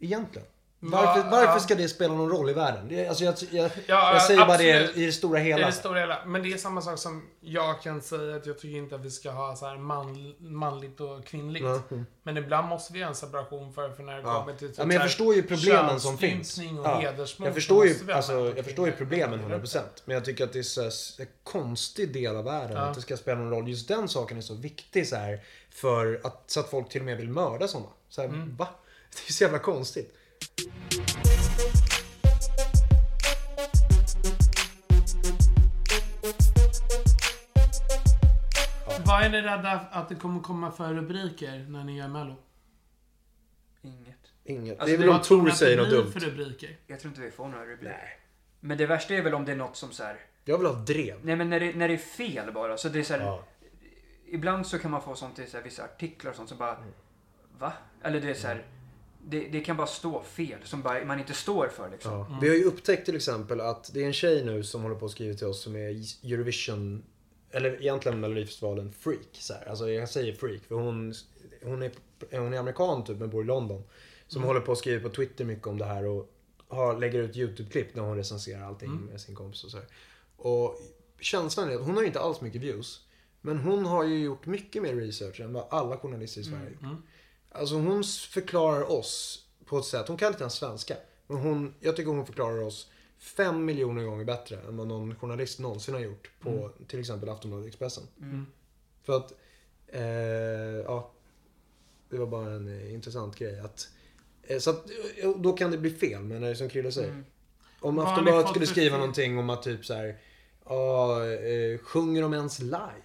Egentligen. Varför, Ja, varför ska det spela någon roll i världen? Det, alltså jag, jag, Ja, jag säger bara absolut. det i det stora I hela. det stora hela. Men det är samma sak som jag kan säga att jag tycker inte att vi ska ha så här man, manligt och kvinnligt. Mm. Men ibland måste vi ha en separation för, för när det Ja. kommer till Ja, men jag förstår ju problemen som finns. och Ja. hedersmord. Jag förstår ju, alltså, jag förstår ju problemen 100%. Men jag tycker att det är så här, en konstig del av världen. Att det ska spela någon roll. Just den saken är så viktig så här. För att, så att folk till och med vill mörda sådana. Så här, Mm. va? Det är så jävla konstigt. Vad är ni rädda att det kommer komma för rubriker när ni gör Mello? Inget. Inget. Alltså, det är väl om Tor säger något dumt. för rubriker? Jag tror inte vi får några rubriker. Nej. Men det värsta är väl om det är något som så här... Jag vill ha drev. Nej men när det, när det är fel bara. Så det är så här, ja. Ibland så kan man få sånt i så här, vissa artiklar och sånt som bara... Mm. Va? Eller det är så här... Mm det, det kan bara stå fel som bara, man inte står för liksom. Ja. Vi har ju upptäckt till exempel att det är en tjej nu som håller på att skriva till oss som är Eurovision, eller egentligen Melodifestivalen freak. Så här. Alltså jag säger freak för hon, hon, är, hon är amerikan typ men bor i London. Som håller på att skriva på Twitter mycket om det här och har, lägger ut YouTube-klipp när hon recenserar allting med sin kompis och så här. Och känslan är att hon har ju inte alls mycket views. Men hon har ju gjort mycket mer research än vad alla journalister i Sverige har gjort. Alltså hon förklarar oss på ett sätt, hon kan inte ens svenska. Men hon, jag tycker hon förklarar oss fem miljoner gånger bättre än vad någon journalist någonsin har gjort på till exempel Aftonbladet Expressen. För att, eh, ja. Det var bara en eh, intressant grej att, eh, så att, eh, då kan det bli fel, men eh, som Krille säger. Mm. Om Aftonbladet skulle skriva någonting om att typ så här, ja, eh, sjunger de ens live?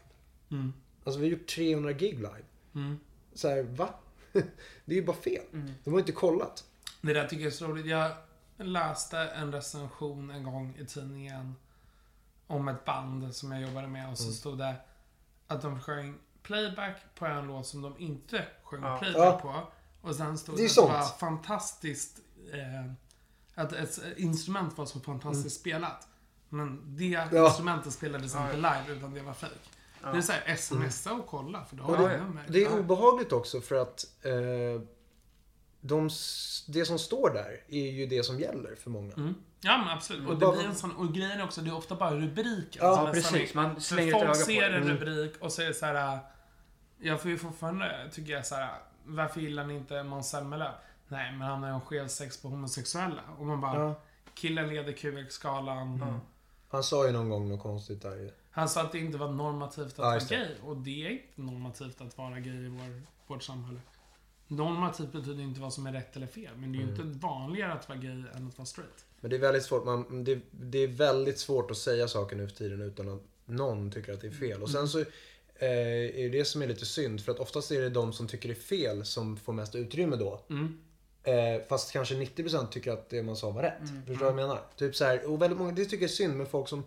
Mm. Alltså vi har gjort 300 gig live. Mm. Så här, va? Det är ju bara fel. Mm. De har inte kollat. Det där tycker jag är så roligt. Jag läste en recension en gång i tidningen om ett band som jag jobbade med Mm. och så stod det att de sjöng playback på en låt som de inte sjöng Ja. playback Ja. på. Och sen stod Det att sånt. det var fantastiskt eh, att ett instrument var så fantastiskt spelat. Men det Mm. Ja. instrumentet spelades inte live utan det var Det är såhär, smsa och kolla för då har det, det är obehagligt också för att eh, de, det som står där är ju det som gäller för många. Mm. Ja men absolut. Och, det blir en sån, och grejen är också, det är ofta bara rubriken. Ja, är precis. sanning. Man slänger ett folk öga på ser det. en Mm. rubrik och säger så här. Jag får ju fortfarande, tycker jag så här. Varför gillar ni inte Måns Zelmerlöw? Nej, men han har ju en skev sex på homosexuella. Och man bara, Ja. killen leder QX-skalan. Han sa ju någon gång något konstigt där ju. Han sa att det inte var normativt att Ja, vara gay. Och det är inte normativt att vara gay i vår, vårt samhälle. Normativt betyder inte vad som är rätt eller fel. Men det är ju Mm. inte vanligare att vara gay än att vara straight. Men det är väldigt svårt. Man, det, det är väldigt svårt att säga saker nu för tiden utan att någon tycker att det är fel. Och sen så eh, är det det som är lite synd. För att oftast är det de som tycker det är fel som får mest utrymme då. Mm. Eh, fast kanske 90% tycker att det man sa var rätt. Förstår du vad jag menar? Typ så här, och väldigt många, det tycker jag är synd med folk som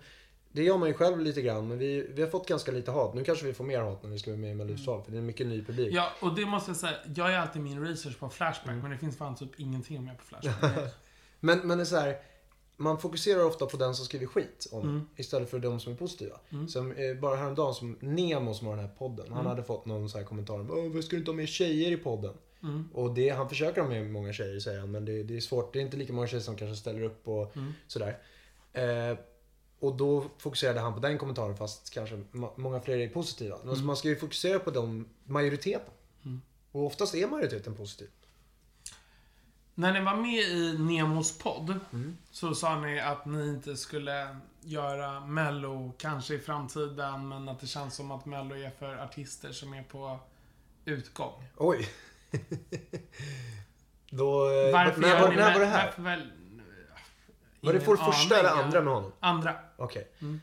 det gör man ju själv lite grann, men vi, vi har fått ganska lite hat. Nu kanske vi får mer hat när vi ska vara med i Melodifestivalen, för det är mycket ny publik. Ja, och det måste jag säga. Jag gör alltid min research på Flashback, Mm. men det finns fan typ ingenting med på Flashback. [LAUGHS] Men, men det är så här, man fokuserar ofta på den som skriver skit om Mm. istället för de som är positiva. Som, eh, bara häromdagen som Nemo som har den här podden, Mm. han hade fått någon så här kommentar om "Åh, varför ska du inte ha med tjejer i podden? Mm. Och det, han försöker ha med många tjejer säger han, men det, det är svårt. Det är inte lika många tjejer som kanske ställer upp och Mm. sådär. Eh, och då fokuserade han på den kommentaren fast kanske många fler är positiva. Mm. Alltså man ska ju fokusera på de, majoriteten. Och oftast är majoriteten positiv. När ni var med i Nemos podd Mm. så sa ni att ni inte skulle göra Mello kanske i framtiden, men att det känns som att Mello är för artister som är på utgång. Oj. [LAUGHS] Då, eh, Varför när, gör var, ni när var det här? Varför. Var det för första eller andra med honom? Andra. Okej. Mm.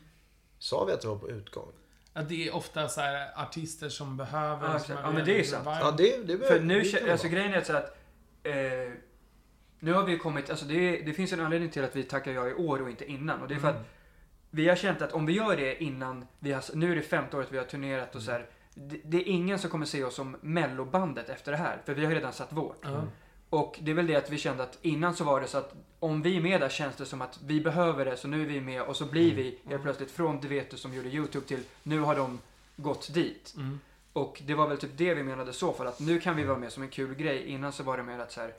Sa vi att det var på utgång? Att det är ofta så här artister som behöver... Ja, som Ja, men det är redo sant. för Ja, det, det För nu, det alltså grejen är så att eh, nu har vi kommit, alltså det, det finns en anledning till att vi tackar ja i år och inte innan. Och det är för att vi har känt att om vi gör det innan, vi har, nu är det femte året vi har turnerat och så här, det, det är ingen som kommer se oss som mellobandet efter det här. För vi har ju redan satt vårt. Ja. Och det är väl det att vi kände att innan så var det så att om vi är med där känns det som att vi behöver det så nu är vi med och så blir vi helt plötsligt från Du vet du som gjorde YouTube till nu har de gått dit. Mm. Och det var väl typ det vi menade så för att nu kan vi vara med som en kul grej. Innan så var det mer att så här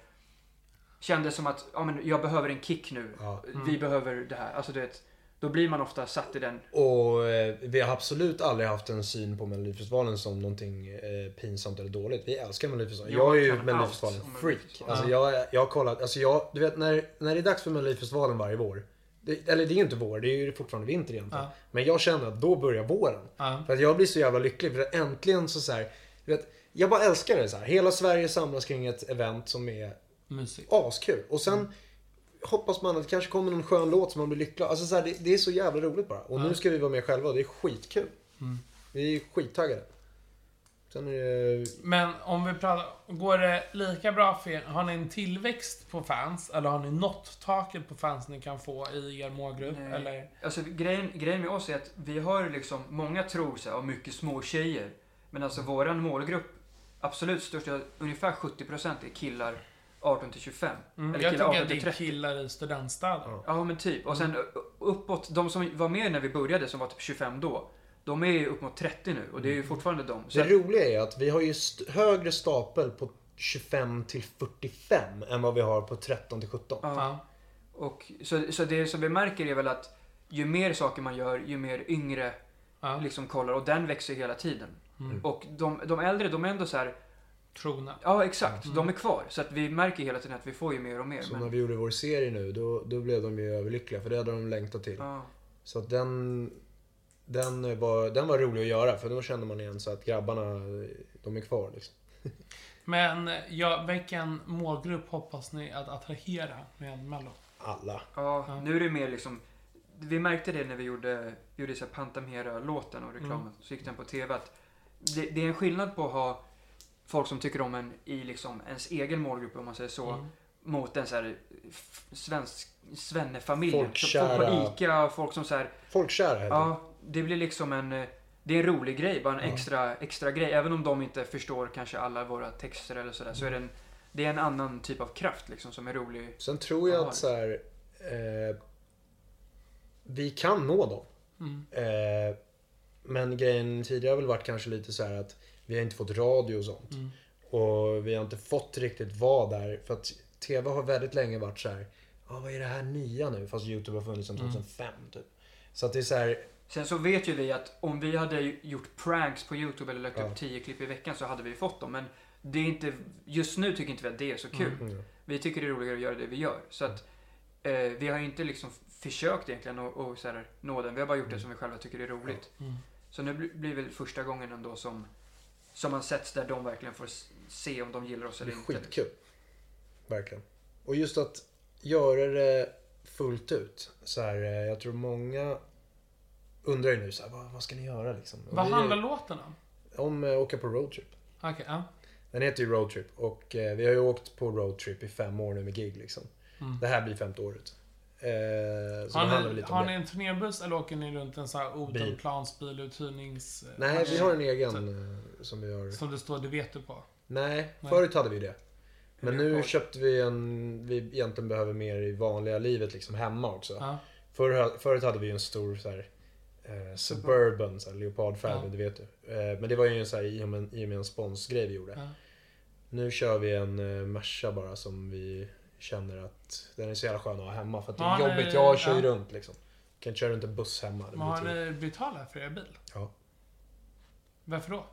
kändes som att ja, men jag behöver en kick nu. Ja. Vi behöver det här. Alltså du vet, då blir man ofta satt i den. Och eh, vi har absolut aldrig haft en syn på Melodifestivalen som någonting eh, pinsamt eller dåligt. Vi älskar Melodifestivalen. Jag Jag är ju kan Melodifestivalen allt om freak. Melodifestivalen. Alltså jag, jag har kollat, alltså jag, du vet när, när det är dags för Melodifestivalen varje vår. Det, eller det är ju inte vår, det är ju fortfarande vinter egentligen. Ja. Men jag känner att då börjar våren. Ja. För att jag blir så jävla lycklig för att äntligen så, så här, du vet, jag bara älskar det så här. Hela Sverige samlas kring ett event som är Musik. askul. Och sen hoppas man att det kanske kommer någon skön låt som man blir lycklig av. Alltså så här, det, det är så jävla roligt bara. Och nu ska vi vara med själva och det är skitkul. Vi är skittaggade. Sen är det... Men om vi pratar, går det lika bra för er? Har ni en tillväxt på fans? Eller har ni nått taket på fans ni kan få i er målgrupp? Nej. Eller? Alltså grejen, grejen med oss är att vi har liksom, många tror här, och mycket små tjejer. Men alltså våran målgrupp, absolut största, ungefär 70% är killar 18 till 25. Mm, Eller jag killar tänker 18 att det är 30. killar i studentstäder. Ja, men typ. Och sen uppåt, de som var med när vi började, som var typ 25 då. De är ju upp mot 30 nu och det är ju fortfarande de. Så Det att, roliga är att vi har ju st- högre stapel på 25 till 45 än vad vi har på 13 till 17. ja. Ja. och, så, så det som vi märker är väl att ju mer saker man gör, ju mer yngre Ja. liksom kollar. Och den växer hela tiden. Mm. Och de, de äldre, de är ändå så här, Trogna. ja exakt, de är kvar. Så att vi märker hela tiden att vi får ju mer och mer. Så Men, när vi gjorde vår serie nu, då, då blev de ju överlyckliga för det hade de längtat till. ja. Så att den, den, var, den var rolig att göra för då kände man igen så att grabbarna, de är kvar liksom. [LAUGHS] Men ja, vilken målgrupp hoppas ni att attrahera med Mello? Alla. Ja, nu är det mer liksom... Vi märkte det när vi gjorde, gjorde Pantamera-låten och reklamen. Mm. Så gick den på TV att det, det är en skillnad på att ha folk som tycker om en i liksom ens egen målgrupp om man säger så. Mm. Mot en så här svensk svennefamilj. Så Folk på Folkkära. ICA, folk som så här, Folkkära. Ja, det blir liksom en... eh, Det är en rolig grej, bara en Ja. extra, extra grej. Även om de inte förstår kanske alla våra texter eller sådär. Så är det en, det är en annan typ av kraft liksom som är rolig. Sen tror jag Ja. att så här, eh, vi kan nå dem. Mm. Eh, men grejen tidigare har väl varit kanske lite så här att vi har inte fått radio och sånt. Mm. Och vi har inte fått riktigt vara där. För att TV har väldigt länge varit så här. Ja, vad är det här nya nu? Fast YouTube har funnits sedan 2005 typ. Så att det är så här. Sen så vet ju vi att om vi hade gjort pranks på YouTube eller lagt Ja. upp 10 klipp i veckan så hade vi fått dem. Men det är inte, just nu tycker inte vi att det är så kul. Mm. Vi tycker det är roligare att göra det vi gör. Så att eh, vi har ju inte liksom försökt egentligen att nå den. Vi har bara gjort det som vi själva tycker är roligt. Mm. Så nu blir väl första gången ändå som, som man sätts där de verkligen får se om de gillar oss Det eller inte. skitkul. Verkligen. Och just att göra det fullt ut. Så här, eh, jag tror många undrar ju nu så här, vad, vad ska ni göra liksom? Vad vi- handlar låten om? Om att åka på roadtrip. Okej, ja. Den heter ju Roadtrip och eh, vi har ju åkt på roadtrip i fem år nu med gig liksom. Mm. Det här blir femte året. Eh, så Har ni, har ni en turnébuss eller åker ni runt en sån här Bil. Odenplans biluthyrnings... eh, Nej, vi har en egen eh, som vi har. Som det står det vet du på. Nej, Nej. förut hade vi det. Men nu köpte vi en vi egentligen behöver mer i vanliga livet liksom hemma också. Ja. Förr, förut hade vi en stor så här, eh, Suburban, så här, leopardfärg, Ja. det vet du. Eh, men det var ju en så här, i och med, i och med en sponsgrej vi gjorde. Ja. Nu kör vi en eh, Merca bara som vi känner att den är så jävla skön att ha hemma. För att det är jobbigt, jag kör ju ja. runt liksom. Kan inte köra runt en buss hemma. Men har ni betalat för er bil? Ja. Varför då?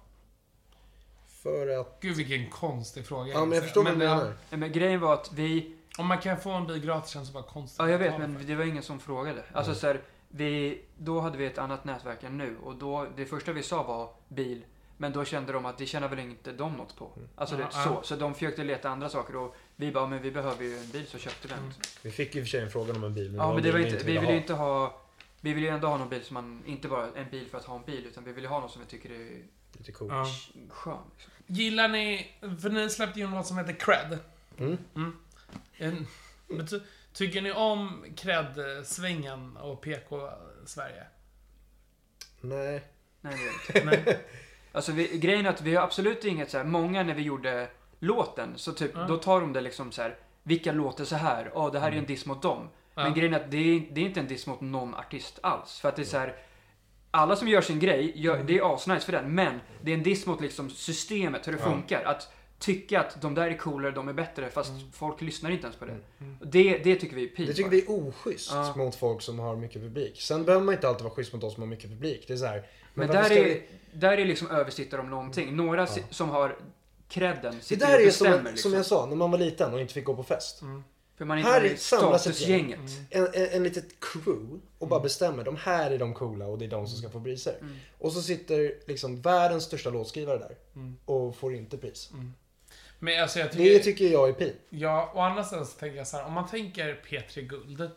För att... Gud vilken konstig fråga. Ja, men jag förstår vad du ja, menar. Men grejen var att vi, Om man kan få en bil gratis känns det bara konstigt. ja jag vet men det var ingen som frågade. Alltså Mm. så här, vi, då hade vi ett annat nätverk än nu och då, det första vi sa var bil. Men då kände de att det tjänar väl inte de något på. Mm. Alltså det, så. Så de försökte leta andra saker och vi bara, men vi behöver ju en bil så köpte vi en. Mm. Vi fick ju i och för sig en fråga om en bil. Ja men det var vi inte, vi ville vill ju inte ha, vi vill ju ändå ha någon bil som man, inte bara en bil för att ha en bil utan vi vill ju ha någon som vi tycker är Lite coolt. Ja. skön. Liksom. Gillar ni... För ni släppte ju något som heter Cred. Mm. En, bety- tycker ni om Cred-svängen och PK-Sverige? Nej. Nej, det är inte. Nej. [LAUGHS] Alltså vi, grejen är att vi har absolut inget så här, många när vi gjorde låten så typ, Ja. då tar de det liksom så här. Vilka låter så här? Ja, det här Mm. är en diss mot dem. Ja. Men grejen är att det är, det är inte en diss mot någon artist alls. För att det är så här. Alla som gör sin grej, gör, Mm. det är asnice för den. Men det är en diss mot liksom systemet, hur det Ja. funkar. Att tycka att de där är coolare, de är bättre. Fast Mm. folk lyssnar inte ens på det. Mm. Det, det tycker vi är pin Det tycker vi är oschysst Ja. mot folk som har mycket publik. Sen behöver man inte alltid vara schysst mot oss som har mycket publik. Det är så här, Men där är, vi- där är liksom översittare om någonting. Några si- som har credden Det sitter där och är som, bestämmer. som liksom. jag sa, när man var liten och inte fick gå på fest. För man inte Här det samlas ett gäng. statusgänget. En, en, en litet crew och Mm. bara bestämmer. De här är de coola och det är de som ska få priser. Mm. Och så sitter liksom världens största låtskrivare där Mm. och får inte pris. Men alltså jag tycker... Det tycker jag är pin. Ja, andra sidan så tänker jag så här, om man tänker P3 Guld.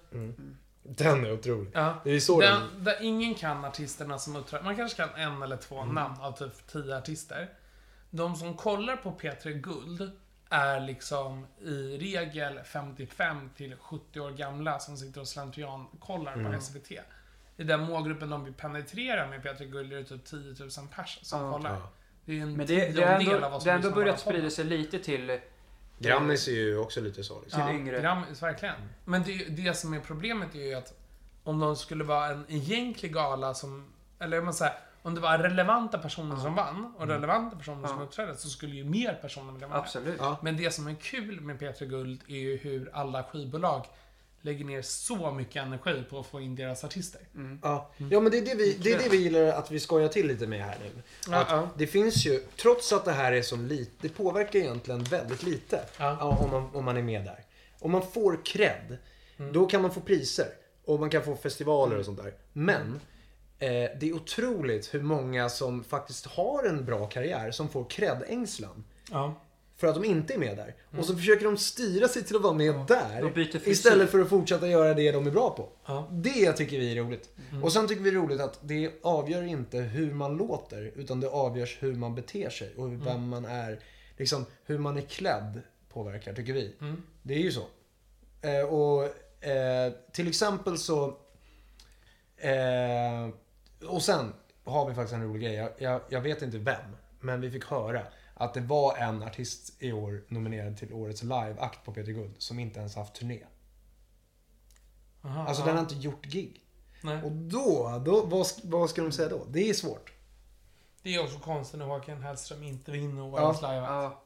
Den är otrolig. Ja. Det är så den... Den, där ingen kan artisterna som uppträder. Man kanske kan en eller två Mm. namn av typ tio artister. de som kollar på P3 Guld är liksom i regel 55 till 70 år gamla som sitter och slentrian kollar Mm. på SVT. I den målgruppen de vill penetrera med P3 Guld är det typ 10 000 pers som Ja. kollar. Ja. Det är en Men det, det av ändå, vad det som har ändå börjat sprida sig lite till... Grammis är ju också lite så liksom. yngre. Grammis, verkligen. Men det, det som är problemet är ju att om de skulle vara en egentlig gala som, eller om man säger, om det var relevanta personer som vann och relevanta personer som Ja. uppträdde så skulle ju mer personer vilja vara med. Absolut. Ja. Men det som är kul med P3 Guld är ju hur alla skivbolag lägger ner så mycket energi på att få in deras artister. Ja. ja, men det är det, vi, det är det vi gillar att vi skojar till lite med här nu. Ja, Att ja. Det finns ju, trots att det här är som lite, det påverkar egentligen väldigt lite Ja. ja, om, man, om man är med där. Om man får cred, Mm. då kan man få priser. Och man kan få festivaler och sånt där. Men eh, det är otroligt hur många som faktiskt har en bra karriär som får cred-ängslan. Ja. För att de inte är med där. Och så försöker de styra sig till att vara med De där. Istället för att fortsätta göra det de är bra på. Ja. Det tycker vi är roligt. Och sen tycker vi det är roligt att det avgör inte hur man låter. Utan det avgörs hur man beter sig. Och vem man är. Liksom hur man är klädd påverkar, tycker vi. Det är ju så. Eh, och eh, till exempel så... Eh, och sen har vi faktiskt en rolig grej. Jag, jag, jag vet inte vem. Men vi fick höra att det var en artist i år nominerad till årets liveakt på Peter Guld. Som inte ens haft turné. Aha, Alltså ja. den har inte gjort gig. Nej. Och då, då vad, vad ska de säga då? Det är svårt. Det är också konstigt när Håkan Hellström inte vinner årets Ja. live. Ja.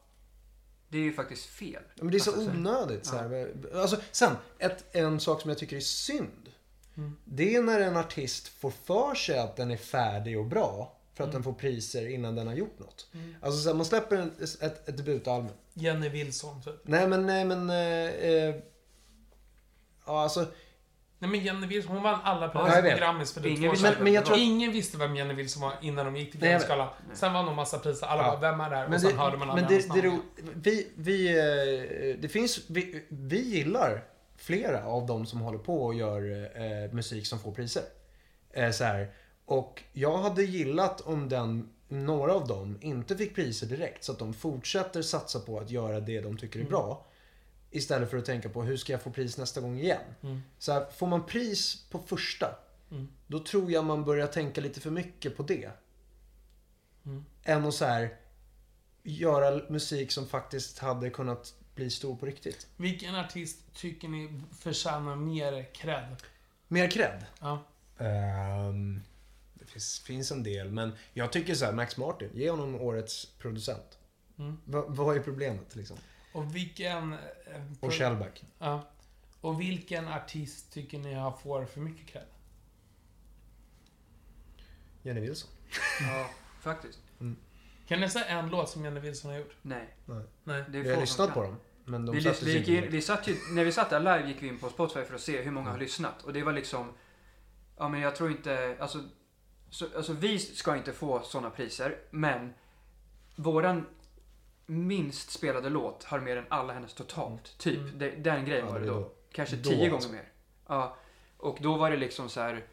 Det är ju faktiskt fel. Men det är så Alltså, onödigt. Så här. Alltså, sen, ett, en sak som jag tycker är synd. Mm. Det är när en artist får för sig att den är färdig och bra. För att Mm. den får priser innan den har gjort något. Alltså så här, man släpper en, ett, ett debutalbum. Jenny Wilson, typ. Nej men, nej men... Eh, eh, ja alltså. Nej men Jenny Wilson, hon vann alla Ja, priser jag på. Grammis för typ Ingen visste. Men- men jag tror- Ingen visste vem Jenny Wilson var innan de gick till. Grammisgalan. Sen vann hon massa priser. Alla Ja. bara, vem är det här? Och Men sen det, hörde man aldrig men det, det, namn. ro- vi, vi, eh, det finns, vi, vi gillar flera av de som håller på och gör eh, musik som får priser. Eh, så här. Och jag hade gillat om den, några av dem inte fick priser direkt. Så att de fortsätter satsa på att göra det de tycker är bra. Istället för att tänka på hur ska jag få pris nästa gång igen. Så här, får man pris på första. Då tror jag man börjar tänka lite för mycket på det. Än att så här, göra musik som faktiskt hade kunnat bli stor på riktigt. Vilken artist tycker ni förtjänar mer cred? Mer cred. Ja. Det finns, finns en del, men jag tycker så här, Max Martin, ge honom årets producent. Va, vad är problemet liksom? Och vilken... eh, Och Shellback. Ja. Och vilken artist tycker ni har får för mycket cred? Jenny Wilson. Ja, faktiskt. Kan ni säga en låt som Jenny Wilson har gjort? Nej. Nej. Nej. Det är Vi har lyssnat på dem. Men de Vi, sattes vi, inte in, vi satt ju, när vi satt där live gick vi in på Spotify för att se hur många har lyssnat. Och det var liksom... Ja men jag tror inte... Alltså, så, alltså vi ska inte få sådana priser. Men våran minst spelade låt har mer än alla hennes totalt. Typ. Det, den grejen Ja, var det då. då. Kanske Då tio alltså. gånger mer. Ja. Och då var det liksom så här.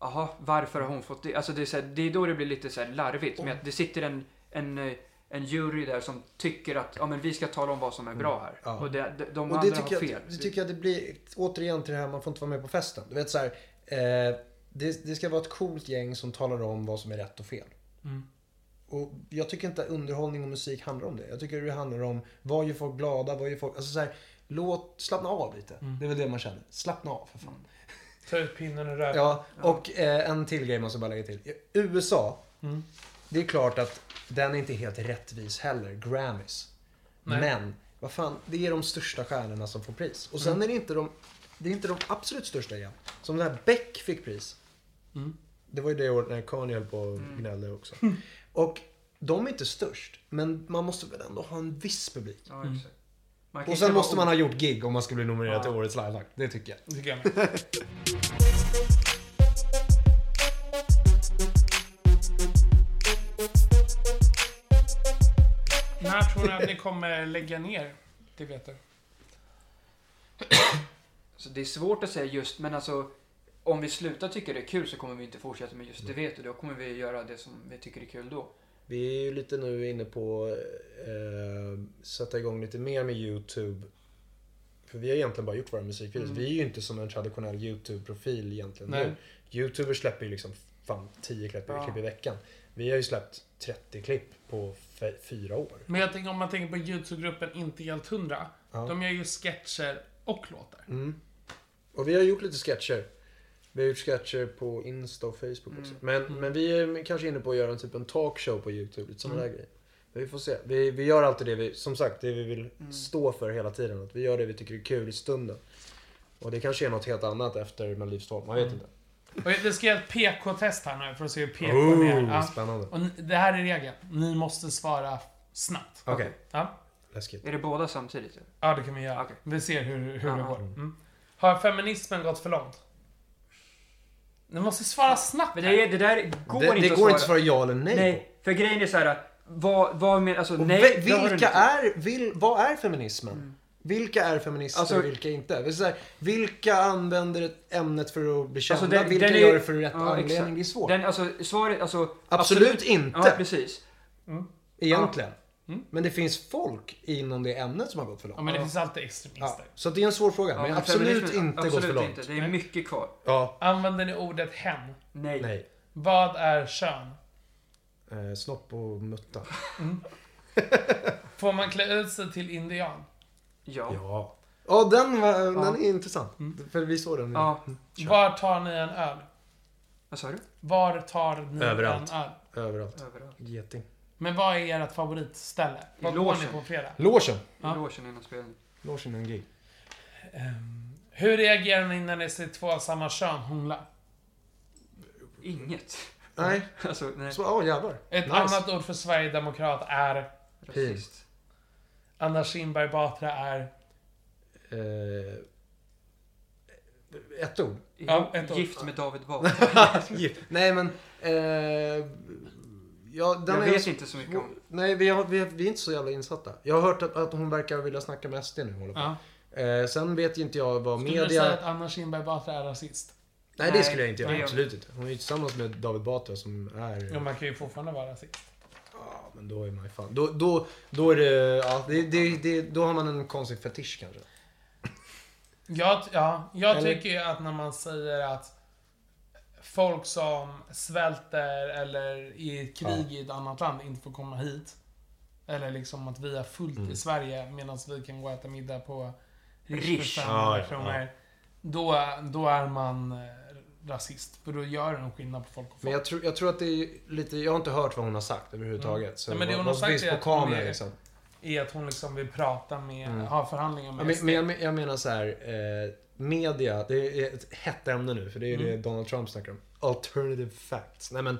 Jaha, varför har hon fått det? Alltså det är, så här, det är då det blir lite så här larvigt. Med att det sitter en, en, en jury där som tycker att ja, men vi ska tala om vad som är bra här. Mm. Ja. Och det, de, de Och andra har tycker, fel. jag, det tycker jag det blir, återigen till det här, man får inte vara med på festen. Du vet så här, eh, det, det ska vara ett coolt gäng som talar om vad som är rätt och fel. Mm. Och jag tycker inte underhållning och musik handlar om det. Jag tycker det handlar om vad gör folk glada, vad gör folk... Alltså så här, låt, slappna av lite. Det är väl det man känner. Slappna av för fan. Ta ut pinnen ur röven. Ja, och eh, en till grej måste jag bara lägga till. USA, Mm. det är klart att den är inte helt rättvis heller, Grammys. Nej. Men, vad fan, det är de största stjärnorna som får pris. Och sen är det inte de, det är inte de absolut största igen. Som den här Beck fick pris. Mm. Det var ju det året när Kanye höll på och gnällde också. [LAUGHS] Och de är inte störst, men man måste väl ändå ha en viss publik. Ja, kan Och sen måste man ha gjort gig om man ska bli nominerad Ja. till Årets liveakt. Det tycker jag. Det tycker jag med. När tror ni att ni kommer lägga ner? Det vet du. Så det är svårt att säga just, men alltså om vi slutar tycka det är kul så kommer vi inte fortsätta med just det vet du. Då kommer vi göra det som vi tycker är kul då. Vi är ju lite nu inne på eh, sätta igång lite mer med YouTube. För vi har egentligen bara gjort våra musikvideos. Vi är ju inte som en traditionell YouTube-profil egentligen. Nej. Nu. Youtubers släpper ju liksom fan 10 klipp, Ja. klipp i veckan. Vi har ju släppt 30 klipp på fyra år. Men jag tänker om man tänker på YouTube-gruppen Inte helt hundra. Ja. De gör ju sketcher och låtar. Och vi har gjort lite sketcher. Vi har gjort sketcher på Insta och Facebook också. Men, men vi är kanske inne på att göra en typ en talkshow på YouTube. Lite sådana där grejer. Men vi får se. Vi, vi gör alltid det vi, som sagt, det vi vill stå för hela tiden. Att vi gör det vi tycker är kul i stunden. Och det kanske är något helt annat efter Melodifestivalen. Man vet inte. Och vi ska göra ett PK-test här nu för att se hur PK Oh, är. Ja. spännande. Och det här är regeln. Ni måste svara snabbt. Okej, Ja. läskigt. Är det båda samtidigt? ja, det kan vi göra. Okej. Vi ser hur, hur det går. Mm. Har feminismen gått för långt? Ni måste svara snabbt. Men det, det där går Det, inte det att går svara. inte att svara ja eller nej. Nej, för grejen är så här. Vad, vad men, alltså nej. ve- det du vilka är, vil, vad är feminismen? Vilka är feminister Alltså- och vilka inte? Det är så här, vilka använder ett ämnet för att bli kända? Alltså, den- vilka den är- gör det för rätt Ja, anledning? exakt. Det är svårt. Den, alltså, svaret, alltså, Absolut inte. Ja, precis. Egentligen. Mm. Men det finns folk inom det ämnet som har gått för långt. Ja, men det Ja. finns alltid extremister. Så det är en svår fråga. Ja, men men absolut inte absolut gått för långt. Inte. Det är mycket kvar. Ja, Använder ni ordet hen? Nej. nej. Vad är kön? Eh, snopp och mutta. [LAUGHS] Får man klä ut sig till indian? Ja. Ja. Ja, den, var, Ja. den är intressant. För vi såg den. Ja. Var tar ni en öl? Vad sa du? Var tar ni Överallt. en öl? Överallt. Överallt. Geting. Men vad är ert favoritställe? Vad går ni på fredag? Logen. Ja. I logen innan spelning. Logen är en gig. Hur reagerar ni när ni ser två av samma kön hångla? Inget. Nej. [LAUGHS] Alltså, nej. Så, ja jävlar. Ett Nice. annat ord för Sverigedemokrat är... Rasist. Anna Kinberg Batra är... Eh, ett ord. Ja, ett ord. Gift med David Batra. [LAUGHS] Nej men... Eh, ja, den Jag är vet inte så mycket om. Nej, vi, har, vi, har, vi är inte så jävla insatta. Jag har hört att, att hon verkar vilja snacka med SD nu. Håller på. Ja. Eh, sen vet ju inte jag vad Skulle du media... säga att Anna Kinberg Batra är rasist? Nej, det skulle jag inte göra. nej. Absolut inte. Hon är ju tillsammans med David Batra som är... Jo, man kan ju fortfarande vara rasist. Ja, men då är man ju fan... Då, då, då är det... Ja, det, det, det, då har man en konstig fetisch kanske. Jag, ja, jag Eller- tycker ju att när man säger att folk som svälter eller är i krig i ett annat land inte får komma hit. Eller liksom att vi har fullt Mm. i Sverige medan vi kan gå och äta middag på Rish för Ja, 500 ja, kronor. Då, då är man eh, rasist. För då gör det en skillnad på folk och folk. Men jag tror, jag tror att det är lite... Jag har inte hört vad hon har sagt överhuvudtaget. Så Nej, men det hon har sagt är på att hon kamera är- liksom. är att hon liksom vill prata med, Mm. ha förhandlingar Ja, med men, men jag, jag menar så här, eh, media, det är ett hett ämne nu för det är Mm. det Donald Trump snackar om. Alternative facts. Nej men,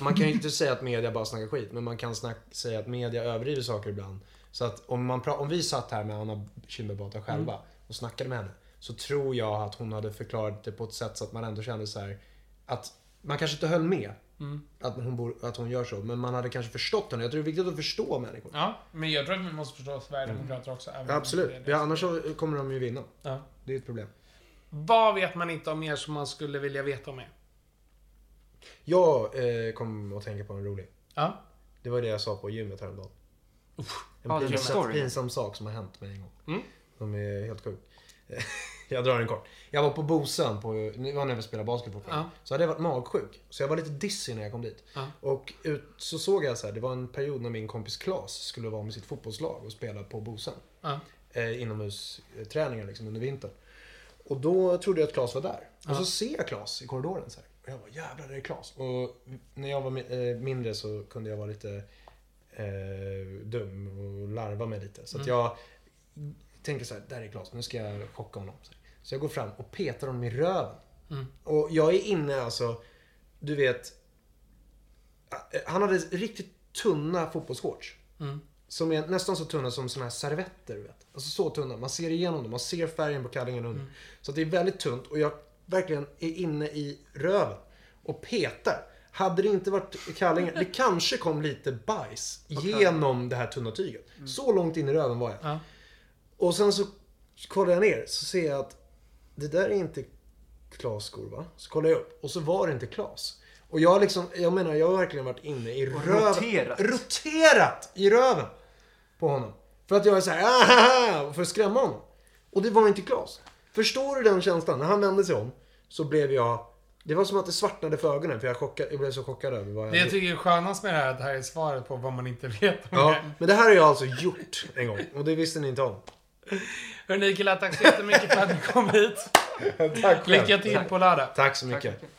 man kan ju inte säga att media bara snackar skit, men man kan snack, säga att media överdriver saker ibland. Så att om, man om vi satt här med Anna Kinberg Batra själva Mm. och snackade med henne, så tror jag att hon hade förklarat det på ett sätt så att man ändå kände så här att man kanske inte höll med Mm. att, hon bor, att hon gör så, men man hade kanske förstått henne. Jag tror det är viktigt att förstå människor. Ja, men jag tror att vi måste förstå Sverigedemokrater också. Ja, absolut. Ja, annars så kommer de ju vinna. Ja. Det är ett problem. Vad vet man inte om er som man skulle vilja veta om er? Jag eh, kom att tänka på en rolig. Ja. Det var det jag sa på gymmet häromdagen. En det är pinsam, pinsam sak som har hänt mig en gång. Mm. De är helt sjuk. Jag drar den kort. Jag var på Bosön, på, nu var när vi spelade basket fortfarande. Ja. Så hade jag varit magsjuk. Så jag var lite dizzy när jag kom dit. Ja. Och ut, så såg jag så här, det var en period när min kompis Klas skulle vara med sitt fotbollslag och spela på Bosön. Ja. Eh, inomhusträningar liksom under vintern. Och då trodde jag att Klas var där. Och så ser jag Klas i korridoren så här. Och jag bara jävlar, det är Klas. Och när jag var eh, mindre så kunde jag vara lite eh, dum och larva mig lite. Så att jag tänkte så här, där är Klas, nu ska jag chocka honom. Så, så jag går fram och petar honom i röven. Och jag är inne alltså, du vet. eh, Han hade riktigt tunna fotbollsshorts. Som är nästan så tunna som såna här servetter, vet. Alltså så tunna. Man ser igenom dem. Man ser färgen på kallingen under. Så att det är väldigt tunt och jag verkligen är inne i röven. Och petar. Hade det inte varit kallingen, det kanske kom lite bajs genom det här tunna tyget. Så långt in i röven var jag. Ja. Och sen så kollar jag ner så ser jag att det där är inte Klas skor va? Så kollar jag upp och så var det inte Klas. Och jag liksom, jag menar, jag har verkligen varit inne i röven. roterat. Roterat i röven. På honom. För att jag är såhär, ahaha, för att skrämma honom. Och det var inte Klas. Förstår du den känslan? När han vände sig om så blev jag... Det var som att det svartnade för ögonen för jag, chockad, jag blev så chockad över vad jag Det jag tycker är skönast med det här är att det här är svaret på vad man inte vet om Ja, det. men det här har jag alltså gjort en gång. Och det visste ni inte om. Hörni killar, tack så jättemycket för att ni kom hit. [LAUGHS] Tack Lycka till på lördag. Tack så mycket. Tack.